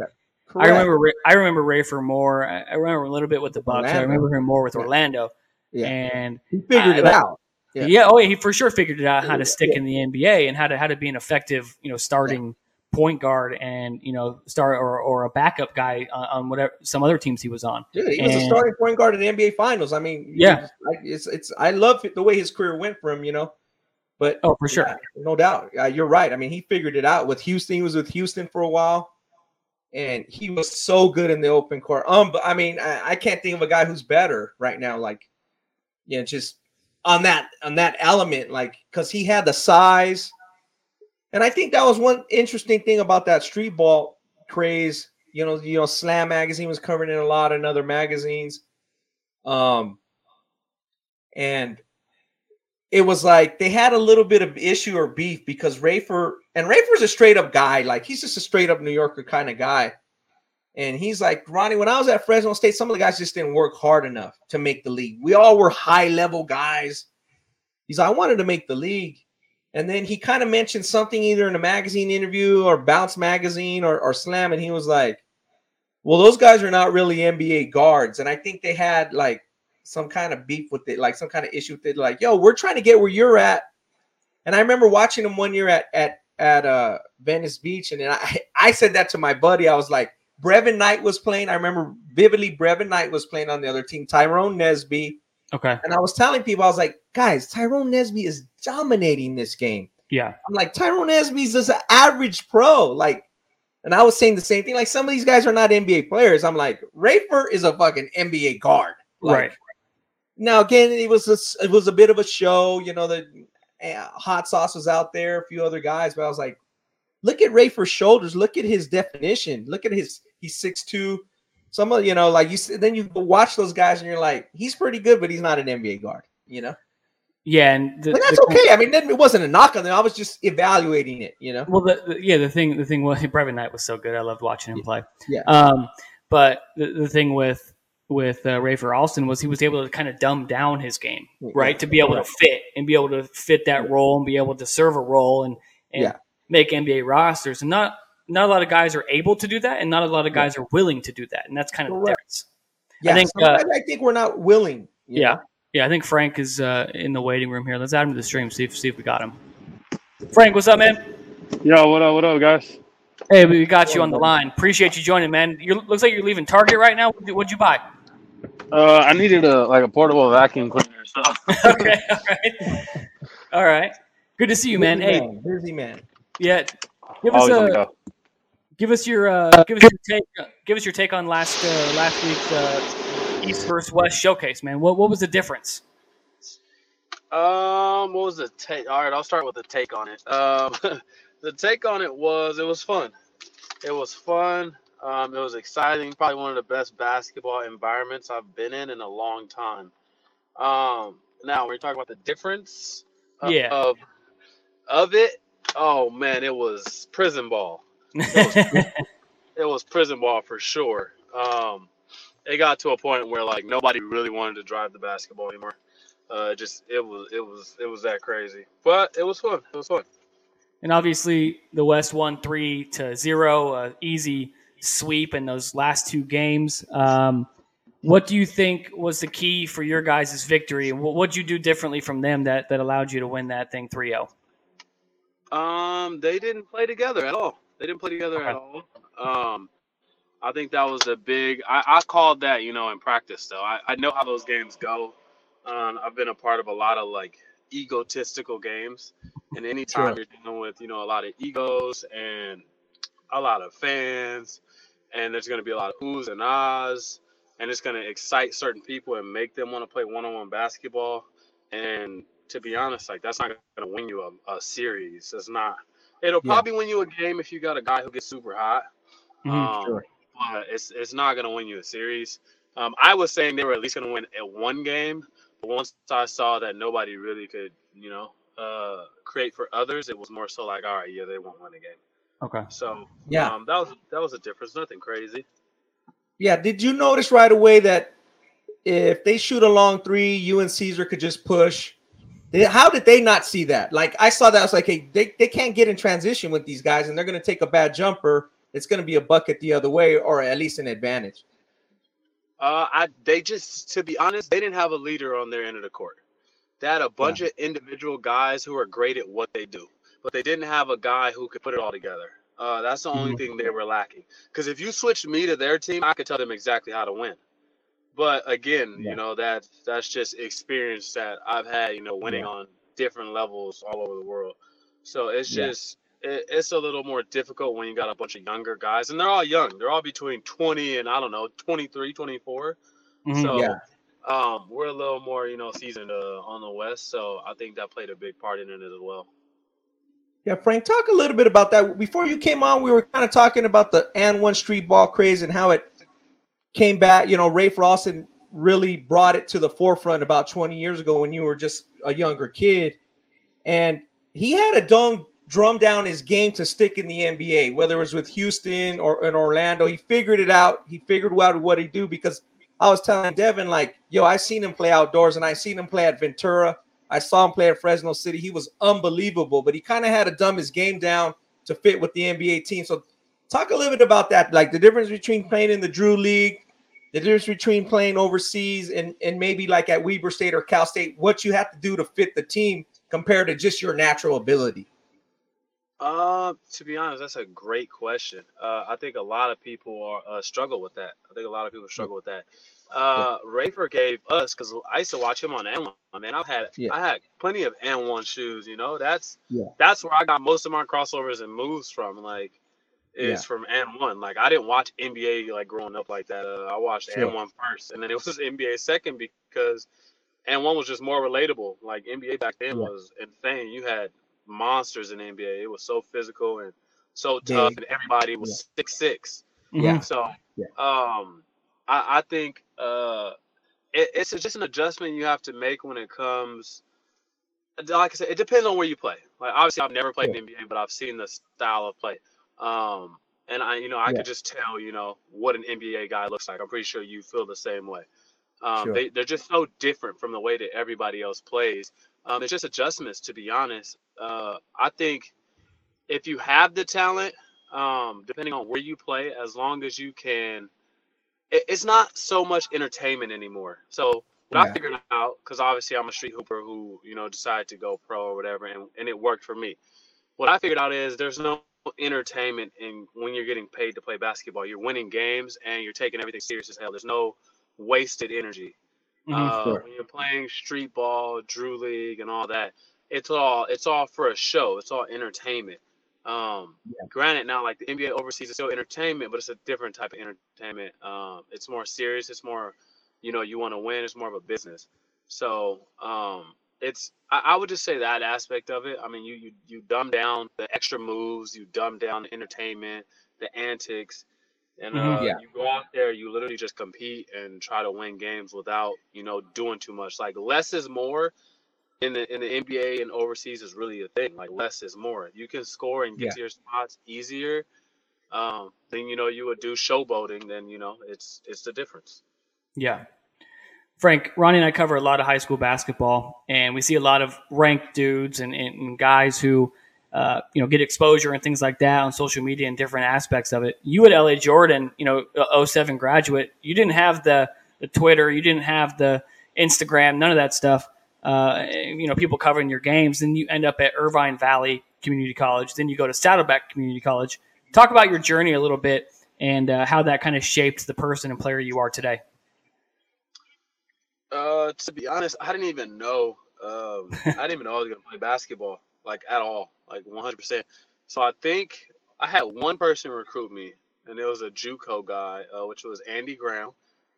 I remember I remember Rafer more. I remember a little bit with the Bucks. I remember him more with Orlando.
Yeah.
And
he figured
I-
it out.
Yeah.
Yeah.
oh yeah, he for sure figured it out how to
Yeah.
stick in the NBA and how to how to be an effective you know starting point guard and you know start or, or a backup guy on, on whatever some other teams he was on.
Dude, he was a starting point guard in the NBA Finals. I mean,
Yeah.
like, it's it's. I love the way his career went for him. You know, but
Oh for sure.
Yeah, no doubt. Uh, you're right. I mean, he figured it out with Houston. He was with Houston for a while, and he was so good in the open court. Um, but I mean, I, I can't think of a guy who's better right now. Like, yeah, just on that on that element, like because he had the size, and I think that was one interesting thing about that street ball craze. You know, you know, Slam magazine was covering it a lot, and other magazines. Um, and it was like they had a little bit of issue or beef because Rafer and Rafer's a straight up guy, like he's just a straight up New Yorker kind of guy. And he's like, Ronnie, when I was at Fresno State, some of the guys just didn't work hard enough to make the league. We all were high level guys. He's like, I wanted to make the league. And then he kind of mentioned something either in a magazine interview or Bounce magazine or, or Slam. And he was like, Well, those guys are not really NBA guards. And I think they had like some kind of beef with it, like some kind of issue with it. Like, yo, we're trying to get where you're at. And I remember watching him one year at at at uh Venice Beach, and then I I said that to my buddy. I was like, Brevin Knight was playing. I remember vividly Brevin Knight was playing on the other team, Tyrone Nesby.
Okay.
And I was telling people, I was like, guys, Tyrone Nesby is dominating this game.
Yeah.
I'm like, Tyrone Nesby's just an average pro. Like, and I was saying the same thing. Like, some of these guys are not NBA players. I'm like, Rafer is a fucking NBA guard. Like,
right.
now again, it was a, it was a bit of a show. You know, the uh, hot sauce was out there, a few other guys, but I was like, look at Rafer's shoulders. Look at his definition. Look at his he's six two. Some of you know, like you then you watch those guys and you're like, he's pretty good, but he's not an NBA guard. You know,
Yeah, and the,
but that's
the-
okay. I mean, it wasn't a knock on them. I was just evaluating it. You know,
Well, the, the, yeah, the thing, the thing was, Brevin Knight was so good. I loved watching him play.
Yeah.
Um, but the, the thing with with uh, Rafer Alston was he was able to kind of dumb down his game, right, to be able to fit and be able to fit that role and be able to serve a role and and
Yeah.
make NBA rosters. And not not a lot of guys are able to do that, and not a lot of guys are willing to do that. And that's kind of the
Correct.
difference.
yeah.
think, uh,
I think we're not willing.
Yeah.
know?
Yeah, I think Frank is uh, in the waiting room here. Let's add him to the stream. See if see if we got him. Frank, what's up, man?
Yo, what up? What up, guys?
Hey, we got you on the line. Appreciate you joining, man. You looks like you're leaving Target right now. What'd you, what'd you buy?
Uh, I needed a like a portable vacuum cleaner. So
okay, all right, all right. Good to see you, man.
Busy
Hey,
man, busy man.
yeah. Give us
always on
a
go.
Give us your uh, give us your take give us your take on last uh, last week's uh, East versus West showcase, man. What what was the difference?
Um, what was the take? All right, I'll start with the take on it. Um, the take on it was it was fun. It was fun. Um, it was exciting. Probably one of the best basketball environments I've been in in a long time. Um, now when you talk about the difference of,
Yeah.
of of it, oh man, it was prison ball. It was prison ball for sure. Um, it got to a point where like nobody really wanted to drive the basketball anymore. Uh, it just it was it was it was that crazy, but it was fun. It was fun.
and obviously, the West won three to zero, uh, easy sweep in those last two games. Um, what do you think was the key for your guys' victory? What would you do differently from them that, that allowed you to win that thing 3 0?
Um, they didn't play together at all. They didn't play together at all. Um, I think that was a big. I, I called that, you know, in practice. Though I, I know how those games go. Um, I've been a part of a lot of like egotistical games, and anytime
Sure.
you're dealing with, you know, a lot of egos and a lot of fans, and there's going to be a lot of oohs and ahs, and it's going to excite certain people and make them want to play one-on-one basketball. And to be honest, like that's not going to win you a, a series. It's not. It'll
Yeah.
probably win you a game if you got a guy who gets super hot.
Mhm.
Um,
Sure.
But it's it's not going to win you a series. Um, I was saying they were at least going to win at one game, but once I saw that nobody really could, you know, uh, create for others, it was more so like, all right, yeah, they won't win a game.
Okay.
So
Yeah.
um, that was that was a difference. Nothing crazy.
Yeah. Did you notice right away that if they shoot a long three, you and Cezar could just push? They- How did they not see that? Like I saw that, I was like, hey, they, they can't get in transition with these guys, and they're going to take a bad jumper. It's going to be a bucket the other way, or at least an advantage.
Uh, I they just to be honest, they didn't have a leader on their end of the court. They had a bunch of individual guys who are great at what they do, but they didn't have a guy who could put it all together. Uh, that's the only thing they were lacking. Because if you switched me to their team, I could tell them exactly how to win. But again,
Yeah.
you know that that's just experience that I've had, you know, winning
Yeah.
on different levels all over the world. So it's
Yeah.
just it, it's a little more difficult when you got a bunch of younger guys, and they're all young. They're all between 20 and I don't know, 23, 24.
Mhm.
So um, we're a little more, you know, seasoned uh, on the West. So I think that played a big part in it as well.
Yeah, Frank, talk a little bit about that. Before you came on, we were kind of talking about the AND1 street ball craze and how it came back. You know, Rafer Alston really brought it to the forefront about 20 years ago when you were just a younger kid. And he had a drum drum down his game to stick in the NBA, whether it was with Houston or in Orlando. He figured it out. He figured out what he do because I was telling Devin, like, yo, I seen him play outdoors and I seen him play at Ventura. I saw him play at Fresno City. He was unbelievable, but he kind of had to dumb his game down to fit with the NBA team. So, talk a little bit about that, like the difference between playing in the Drew League, the difference between playing overseas, and and maybe like at Weber State or Cal State, what you have to do to fit the team compared to just your natural ability.
Uh, to be honest, that's a great question. Uh, I think a lot of people are uh, struggle with that. I think a lot of people struggle with that. Uh, Rafer gave us because I used to watch him on AND1. Man, I've had
Yeah.
I had plenty of AND1 shoes. You know, that's
Yeah.
that's where I got most of my crossovers and moves from. Like, is
Yeah.
from AND1. Like, I didn't watch NBA like growing up like that. Uh, I watched
Sure.
AND1 first, and then it was NBA second because N1 was just more relatable. Like NBA back then
Yeah.
was insane. You had monsters in NBA. It was so physical and so tough,
Big.
and everybody was six six.
Yeah.
So,
Yeah.
um, I, I think uh, it, it's just an adjustment you have to make when it comes. Like I said, it depends on where you play. Like obviously, I've never played in the NBA, but I've seen the style of play. Um, and I, you know, I
Yeah.
could just tell, you know, what an NBA guy looks like. I'm pretty sure you feel the same way. Um,
Sure.
they, they're just so different from the way that everybody else plays. Um, it's just adjustments, to be honest. Uh, I think if you have the talent, um, depending on where you play, as long as you can, it, it's not so much entertainment anymore. So what I figured out, because obviously I'm a street hooper who you know decided to go pro or whatever, and, and it worked for me. What I figured out is there's no entertainment and when you're getting paid to play basketball. You're winning games and you're taking everything serious as hell. There's no wasted energy.
Mhm.
Uh,
Sure.
when you're playing street ball, Drew League, and all that, it's all it's all for a show. It's all entertainment. Um, Granted, now like the NBA overseas is still entertainment, but it's a different type of entertainment. Um, it's more serious. It's more, you know, you want to win. It's more of a business. So um, it's I, I would just say that aspect of it. I mean, you you you dumb down the extra moves, you dumb down the entertainment, the antics, and
Mhm.
uh,
Yeah.
you go out there, you literally just compete and try to win games without you know doing too much. Like less is more in the in the NBA and overseas is really a thing. Like less is more. You can score and get
Yeah.
to your spots easier. Um, then you know you would do showboating. Then you know it's it's the difference.
Yeah. Frank, Ronnie and I cover a lot of high school basketball, and we see a lot of ranked dudes and, and, guys who, uh, you know, get exposure and things like that on social media and different aspects of it. You at LA Jordan, you know, a 07 graduate, you didn't have the, the Twitter, you didn't have the Instagram, none of that stuff. Uh, you know, people covering your games. Then you end up at Irvine Valley Community College. Then you go to Saddleback Community College. Talk about your journey a little bit and uh, how that kind of shaped the person and player you are today.
To be honest, I didn't even know. Um, I didn't even know I was gonna play basketball like at all, like 100. percent So I think I had one person recruit me, and it was a JUCO guy, uh, which was Andy Graham,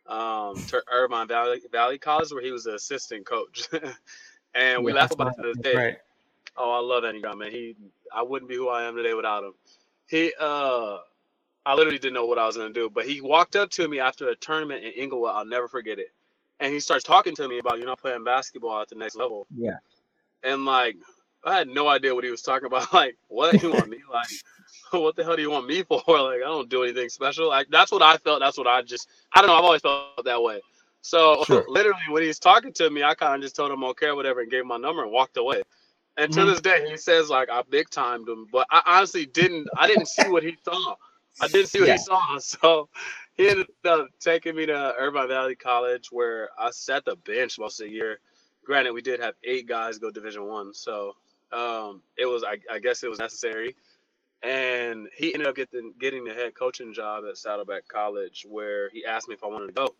um, to Irvine Valley Valley College, where he was an assistant coach, and we
Yeah,
laugh about it to this day.
right.
Oh, I love Andy Graham, man. He, I wouldn't be who I am today without him. He, uh, I literally didn't know what I was gonna do, but he walked up to me after a tournament in Inglewood. I'll never forget it. And he starts talking to me about, you know, playing basketball at the next level.
Yeah.
And like, I had no idea what he was talking about. Like, what do you want me? Like, what the hell do you want me for? Like, I don't do anything special. Like, that's what I felt. That's what I just, I don't know. I've always felt that way. So
Sure.
literally, when he's talking to me, I kind of just told him okay, whatever, and gave him my number and walked away. And to
Mhm.
this day, he says like I big timed him, but I honestly didn't. I didn't see what he saw. I didn't see what
Yeah.
he saw. So he ended up taking me to Irvine Valley College, where I sat the bench most of the year. Granted, we did have eight guys go Division One, so um, it was. I, I guess it was necessary. And he ended up getting getting the head coaching job at Saddleback College, where he asked me if I wanted to go.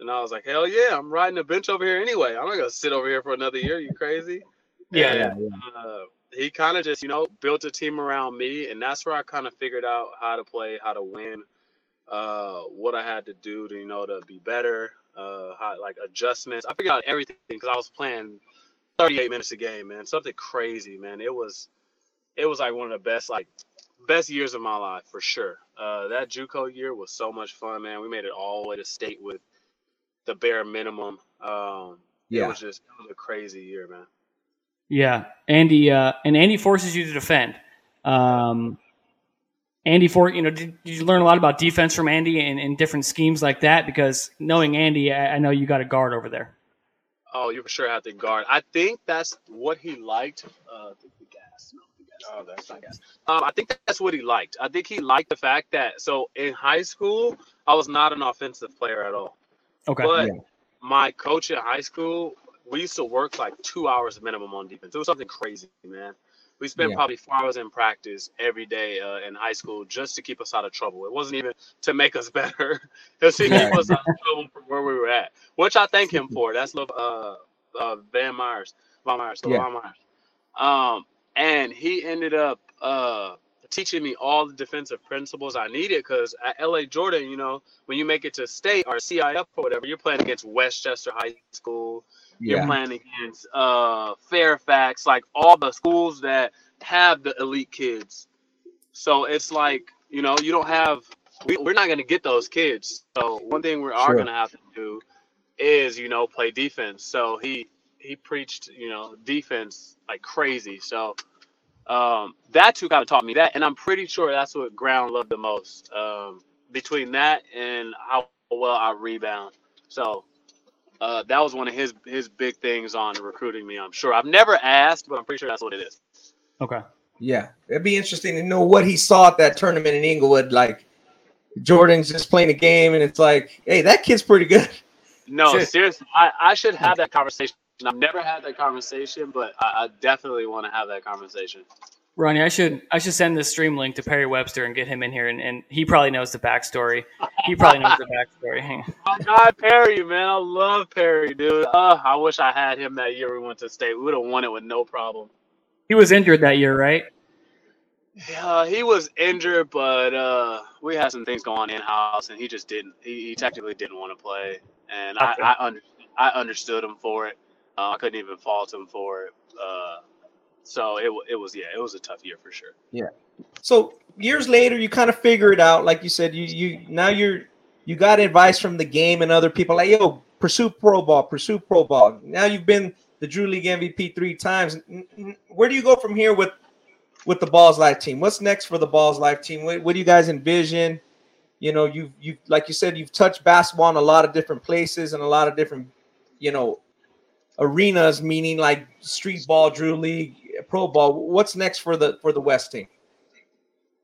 And I was like, hell yeah, I'm riding the bench over here anyway. I'm not gonna sit over here for another year. You crazy?
Yeah,
And, uh, he kind of just, you know, built a team around me, and that's where I kind of figured out how to play, how to win, uh, what I had to do to, you know, to be better, uh, how, like adjustments. I figured out everything because I was playing 38 minutes a game, man, something crazy, man. It was, it was like one of the best, like, best years of my life for sure. Uh, that JUCO year was so much fun, man. We made it all the way to state with the bare minimum. Um, it was just, it was a crazy year, man.
Yeah, Andy, uh, and Andy forces you to defend. Um, Andy, for you know, did, did you learn a lot about defense from Andy and, and different schemes like that? Because knowing Andy, I, I know you got a guard over there.
Oh, you for sure have to guard. I think that's what he liked. Uh, the the gas. No, the gas. Oh, that's not gas. Um, I think that's what he liked. I think he liked the fact that so in high school I was not an offensive player at all.
Okay.
But
Yeah.
my coach in high school, we used to work like two hours minimum on defense. It was something crazy, man. We spent
Yeah.
probably four hours in practice every day uh, in high school just to keep us out of trouble. It wasn't even to make us better; it was to
Yeah.
keep us out of trouble from where we were at, which I thank him for. That's love, uh, uh, Van Myers, Von Myers,
Yeah.
Von Myers. Um, and he ended up uh, teaching me all the defensive principles I needed because at LA Jordan, you know, when you make it to state or CIF or whatever, you're playing against Westchester High School, you're playing against uh, Fairfax, like all the schools that have the elite kids. So it's like, you know, you don't have, we, we're not going to get those kids. So one thing we are
Sure.
going to have to do is, you know, play defense. So he, he preached, you know, defense like crazy. So um, that's who kind of taught me that. And I'm pretty sure that's what Graham loved the most. Um, between that and how well I rebound. So uh, that was one of his his big things on recruiting me. I'm sure. I've never asked, but I'm pretty sure that's what it is.
Okay.
Yeah, it'd be interesting to know what he saw at that tournament in Inglewood. Like Jordan's just playing a game, and it's like, hey, that kid's pretty good.
No,
Shit.
seriously, I, I should have that conversation. I've never had that conversation, but I, I definitely want to have that conversation.
Ronnie, I should I should send this stream link to Perry Webster and get him in here, and, and he probably knows the backstory. He probably knows the backstory.
My guy Perry, man, I love Perry, dude. Uh, I wish I had him that year we went to state. We would have won it with no problem.
he was injured that year, right?
Yeah, he was injured, but uh, we had some things going in house, and he just didn't. He, he technically didn't want to play, and
Okay.
I I, under, I understood him for it. Uh, I couldn't even fault him for it. Uh, so it it was yeah, it was a tough year for sure. Yeah.
So years later, you kind of figure it out. Like you said, you you now you're you got advice from the game and other people like yo pursue pro ball, pursue pro ball. Now you've been the Drew League MVP three times. N- n- Where do you go from here with with the Ballislife team? What's next for the Ballislife team? What, what do you guys envision? You know, you you like you said, you've touched basketball in a lot of different places and a lot of different, you know, arenas. Meaning like street ball, Drew League, pro ball. What's next for the for the West team?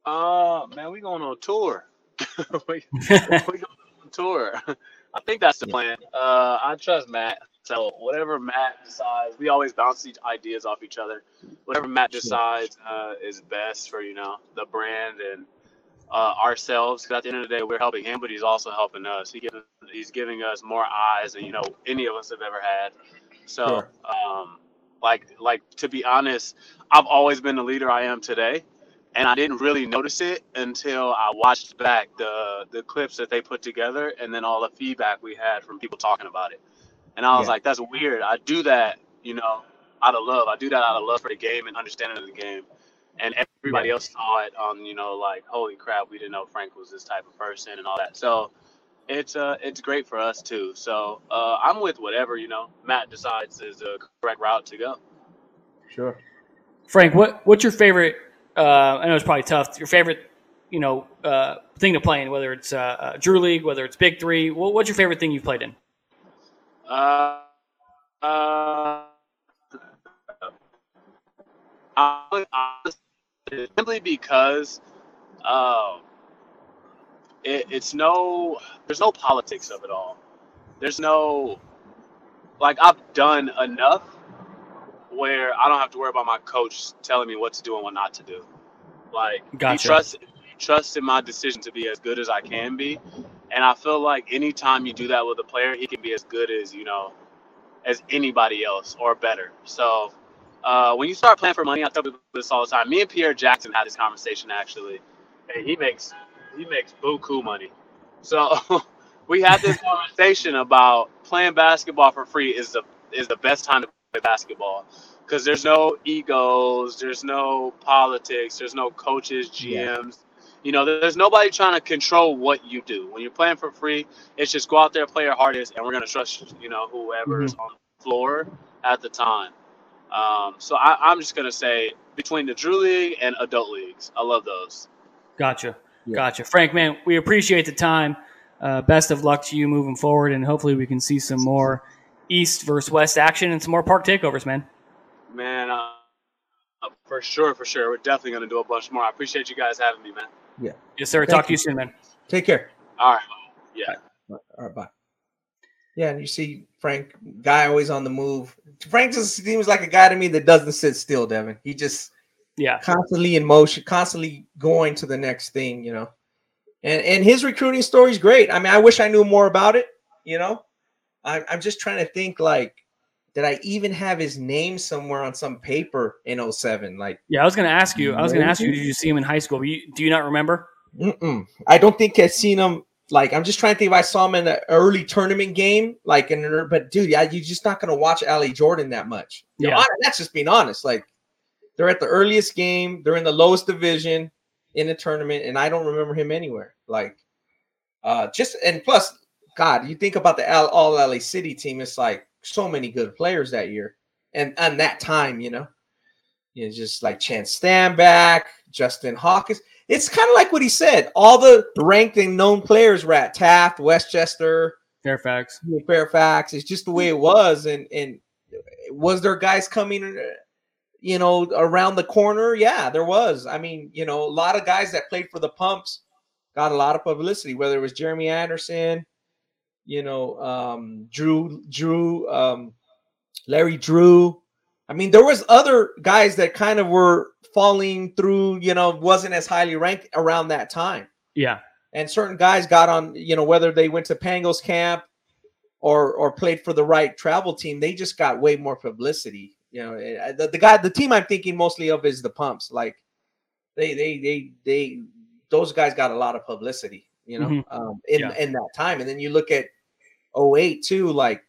Uh man, we going on tour. we, we going on tour. I think that's the plan. Uh, I trust Matt. So whatever Matt decides, we always bounce these ideas off each other. Whatever Matt decides uh, is best for you know the brand and uh, ourselves. Because at the end of the day, we're helping him, but he's also helping us. He giving, he's giving us more eyes than you know any of us have ever had. So,
Sure.
um, like like to be honest, I've always been the leader I am today and I didn't really notice it until I watched back the the clips that they put together, and then all the feedback we had from people talking about it. And I was
Yeah.
like, "That's weird. I do that, you know, out of love. I do that out of love for the game and understanding of the game." And everybody else saw it on, you know, like, "Holy crap, we didn't know Frank was this type of person and all that." So it's uh it's great for us too. So uh, I'm with whatever you know Matt decides is the correct route to go.
Sure.
Frank, what what's your favorite? Uh, I know it's probably tough. Your favorite, you know, uh, thing to play in, whether it's uh, uh, Drew League, whether it's Big Three. What, what's your favorite thing you've played in?
Uh, uh, I- honestly, simply because um, it, it's no, there's no politics of it all. There's no, like, I've done enough where I don't have to worry about my coach telling me what to do and what not to do. Like,
Gotcha.
he trusts, he trusts in my decision to be as good as I can be. And I feel like anytime you do that with a player, he can be as good as, you know, as anybody else or better. So uh, when you start playing for money, I tell people this all the time. Me and Pierre Jackson had this conversation actually, and he makes he makes buku money. So we had this conversation about playing basketball for free is the is the best time to play basketball because there's no egos, there's no politics, there's no coaches,
Yeah.
GMs. You know, there's nobody trying to control what you do. When you're playing for free, it's just go out there, play your hardest, and we're gonna trust you know whoever is on the floor at the time. Um, so I, I'm just gonna say between the Drew League and adult leagues, I love those.
Gotcha,
Yeah.
gotcha. Frank, man, we appreciate the time. Uh, best of luck to you moving forward, and hopefully we can see some more East versus West action and some more park takeovers, man.
Man, uh, uh, for sure, for sure, we're definitely gonna do a bunch more. I appreciate you guys having me, man. Yeah.
Yes, sir.
Thank
Talk to
you.
you soon, man.
Take care.
All right, yeah.
All right, bye. Yeah, and you see Frank, guy always on the move. Frank just seems like a guy to me that doesn't sit still, Devin. He just
Yeah,
constantly in motion, constantly going to the next thing, you know. And and his recruiting story is great. I mean, I wish I knew more about it, you know. I'm I'm just trying to think like, did I even have his name somewhere on some paper in 07? Like,
yeah. I was going to ask you. I was going to ask you. Did you see him in high school? You, do you not remember?
Mm-mm. I don't think I've seen him. Like, I'm just trying to think if I saw him in an early tournament game. Like, in but dude, yeah, you're just not going to watch LA Jordan that much. You know,
Yeah.
that's just being honest. Like, they're at the earliest game, they're in the lowest division in the tournament, and I don't remember him anywhere. Like, uh, just and plus, God, you think about the L, All LA City team. It's like so many good players that year, and and that time, you know, you know, just like Chace Stanback, Justin Hawkins it's kind of like what he said. All the ranked and known players were at Taft, Westchester,
Fairfax.
Fairfax. It's just the way it was. And and was there guys coming, you know, around the corner? Yeah, there was. I mean, you know, a lot of guys that played for the Pumps got a lot of publicity. Whether it was Jeremy Anderson, you know, um, Drew, Drew, um, Larry Drew. I mean, there was other guys that kind of were falling through, you know, wasn't as highly ranked around that time.
Yeah,
And certain guys got on, you know, whether they went to Pangos camp or or played for the right travel team, they just got way more publicity. You know, eh, the, the guy, the team I'm thinking mostly of is the Pumps. Like they they they they those guys got a lot of publicity, you know,
Mhm.
um, in
Yeah.
in that time. And then you look at 08 too, like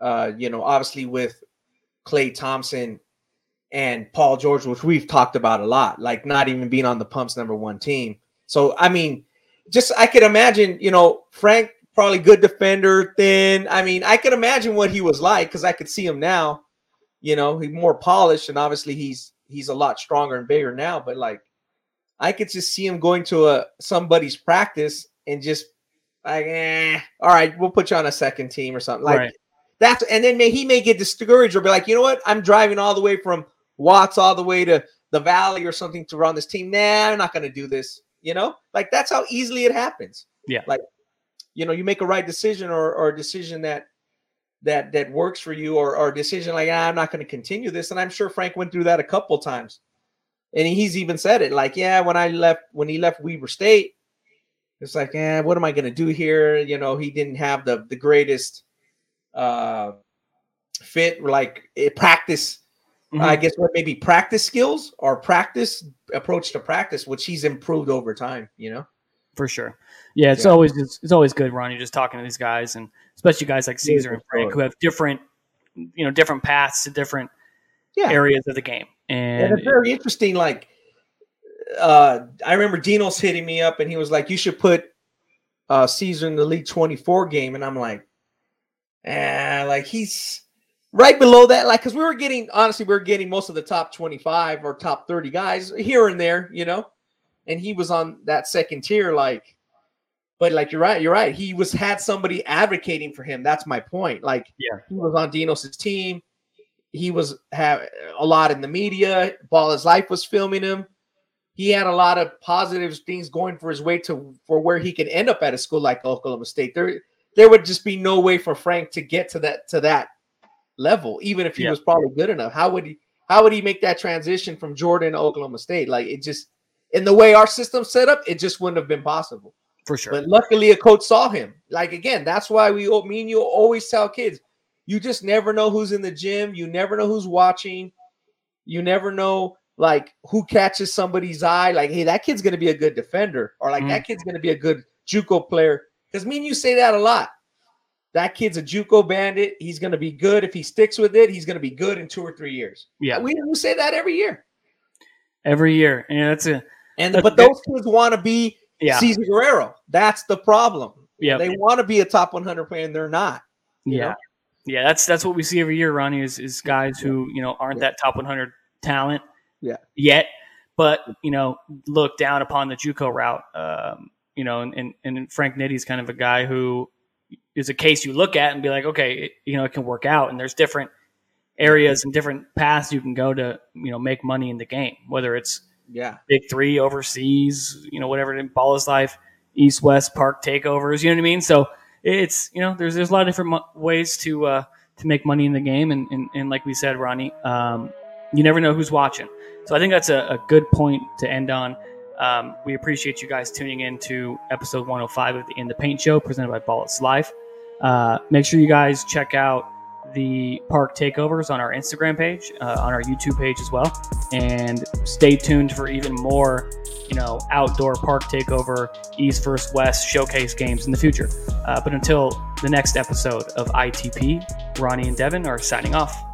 uh, you know, obviously with Klay Thompson and Paul George, which we've talked about a lot, like not even being on the pumps number one team. So I mean, just I could imagine, you know, Frank probably good defender, thin. I mean, I could imagine what he was like because I could see him now. You know, he's more polished, and obviously he's he's a lot stronger and bigger now. But like, I could just see him going to a somebody's practice and just like, eh, all right, we'll put you on a second team or something like
Right.
that's. And then may, he may get discouraged or be like, you know what, I'm driving all the way from Watts all the way to the Valley or something to run this team. Nah, I'm not going to do this. You know, like that's how easily it happens.
Yeah.
like you know, you make a right decision or or a decision that that that works for you or or a decision like ah, I'm not going to continue this. And I'm sure Frank went through that a couple times. And he's even said it like, yeah, when I left when he left Weber State, it's like, eh, what am I going to do here? You know, he didn't have the the greatest uh fit like eh, practice
Mhm.
I guess what maybe practice skills or practice approach to practice, which he's improved over time, you know?
For sure. Yeah, it's
Yeah.
always it's, it's always good, Ronnie, just talking to these guys, and especially guys like Cezar
for
and Frank,
sure.
who have different, you know, different paths to different
Yeah.
areas of the game.
And
And
it's very interesting. Like, uh, I remember Dino's hitting me up and he was like, you should put uh, Cezar in the League 24 game. And I'm like, eh, like he's right below that. Like, because we were getting, honestly, we were getting most of the top 25 or top 30 guys here and there, you know? And he was on that second tier. Like, but like, you're right. You're right. He was, had somebody advocating for him. That's my point. Like,
Yeah.
he was on Dinos' team he was have a lot in the media. Ballislife was filming him. He had a lot of positive things going for his way to for where he could end up at a school like Oklahoma State. There, there would just be no way for Frank to get to that to that level, even if he
Yeah.
was probably good enough. How would he? How would he make that transition from Jordan to Oklahoma State? Like it just in the way our system set up, it just wouldn't have been possible.
for sure.
But luckily, a coach saw him. Like again, that's why we, me and you, always tell kids, you just never know who's in the gym. You never know who's watching. You never know like who catches somebody's eye. Like, hey, that kid's gonna be a good defender, or like
Mhm.
that kid's gonna be a good JUCO player. Because me and you say that a lot. That kid's a JUCO bandit. He's gonna be good if he sticks with it. He's gonna be good in two or three years.
yeah,
we, we say that every year.
every year. And that's a
And
That's
but
good.
those kids want to be
yeah,
Cezar Guerrero. That's the problem.
yeah,
They want to be a top 100 player, and they're not.
yeah,
know?
yeah. That's that's what we see every year, Ronnie. Is is guys who you know aren't
Yeah.
that top 100 talent,
Yeah.
yet, but you know look down upon the JUCO route. Um, you know, and and, and Frank Nitty's kind of a guy who is a case you look at and be like, okay, it, you know, it can work out, and there's different areas and different paths you can go to, you know, make money in the game, whether it's
Yeah.
big three overseas, you know, whatever it is, Ballislife, east west park takeovers. You know what I mean? So it's you know, there's there's a lot of different mo- ways to uh, to make money in the game, and and, and like we said, Ronnie, um, you never know who's watching. So I think that's a, a good point to end on. Um, we appreciate you guys tuning in to episode 105 of the In the Paint Show presented by Ballislife. Uh, make sure you guys check out the park takeovers on our Instagram page, uh, on our YouTube page as well, and stay tuned for even more, you know, outdoor park takeover, East versus West showcase games in the future. Uh, but until the next episode of ITP, Ronnie and Devin are signing off.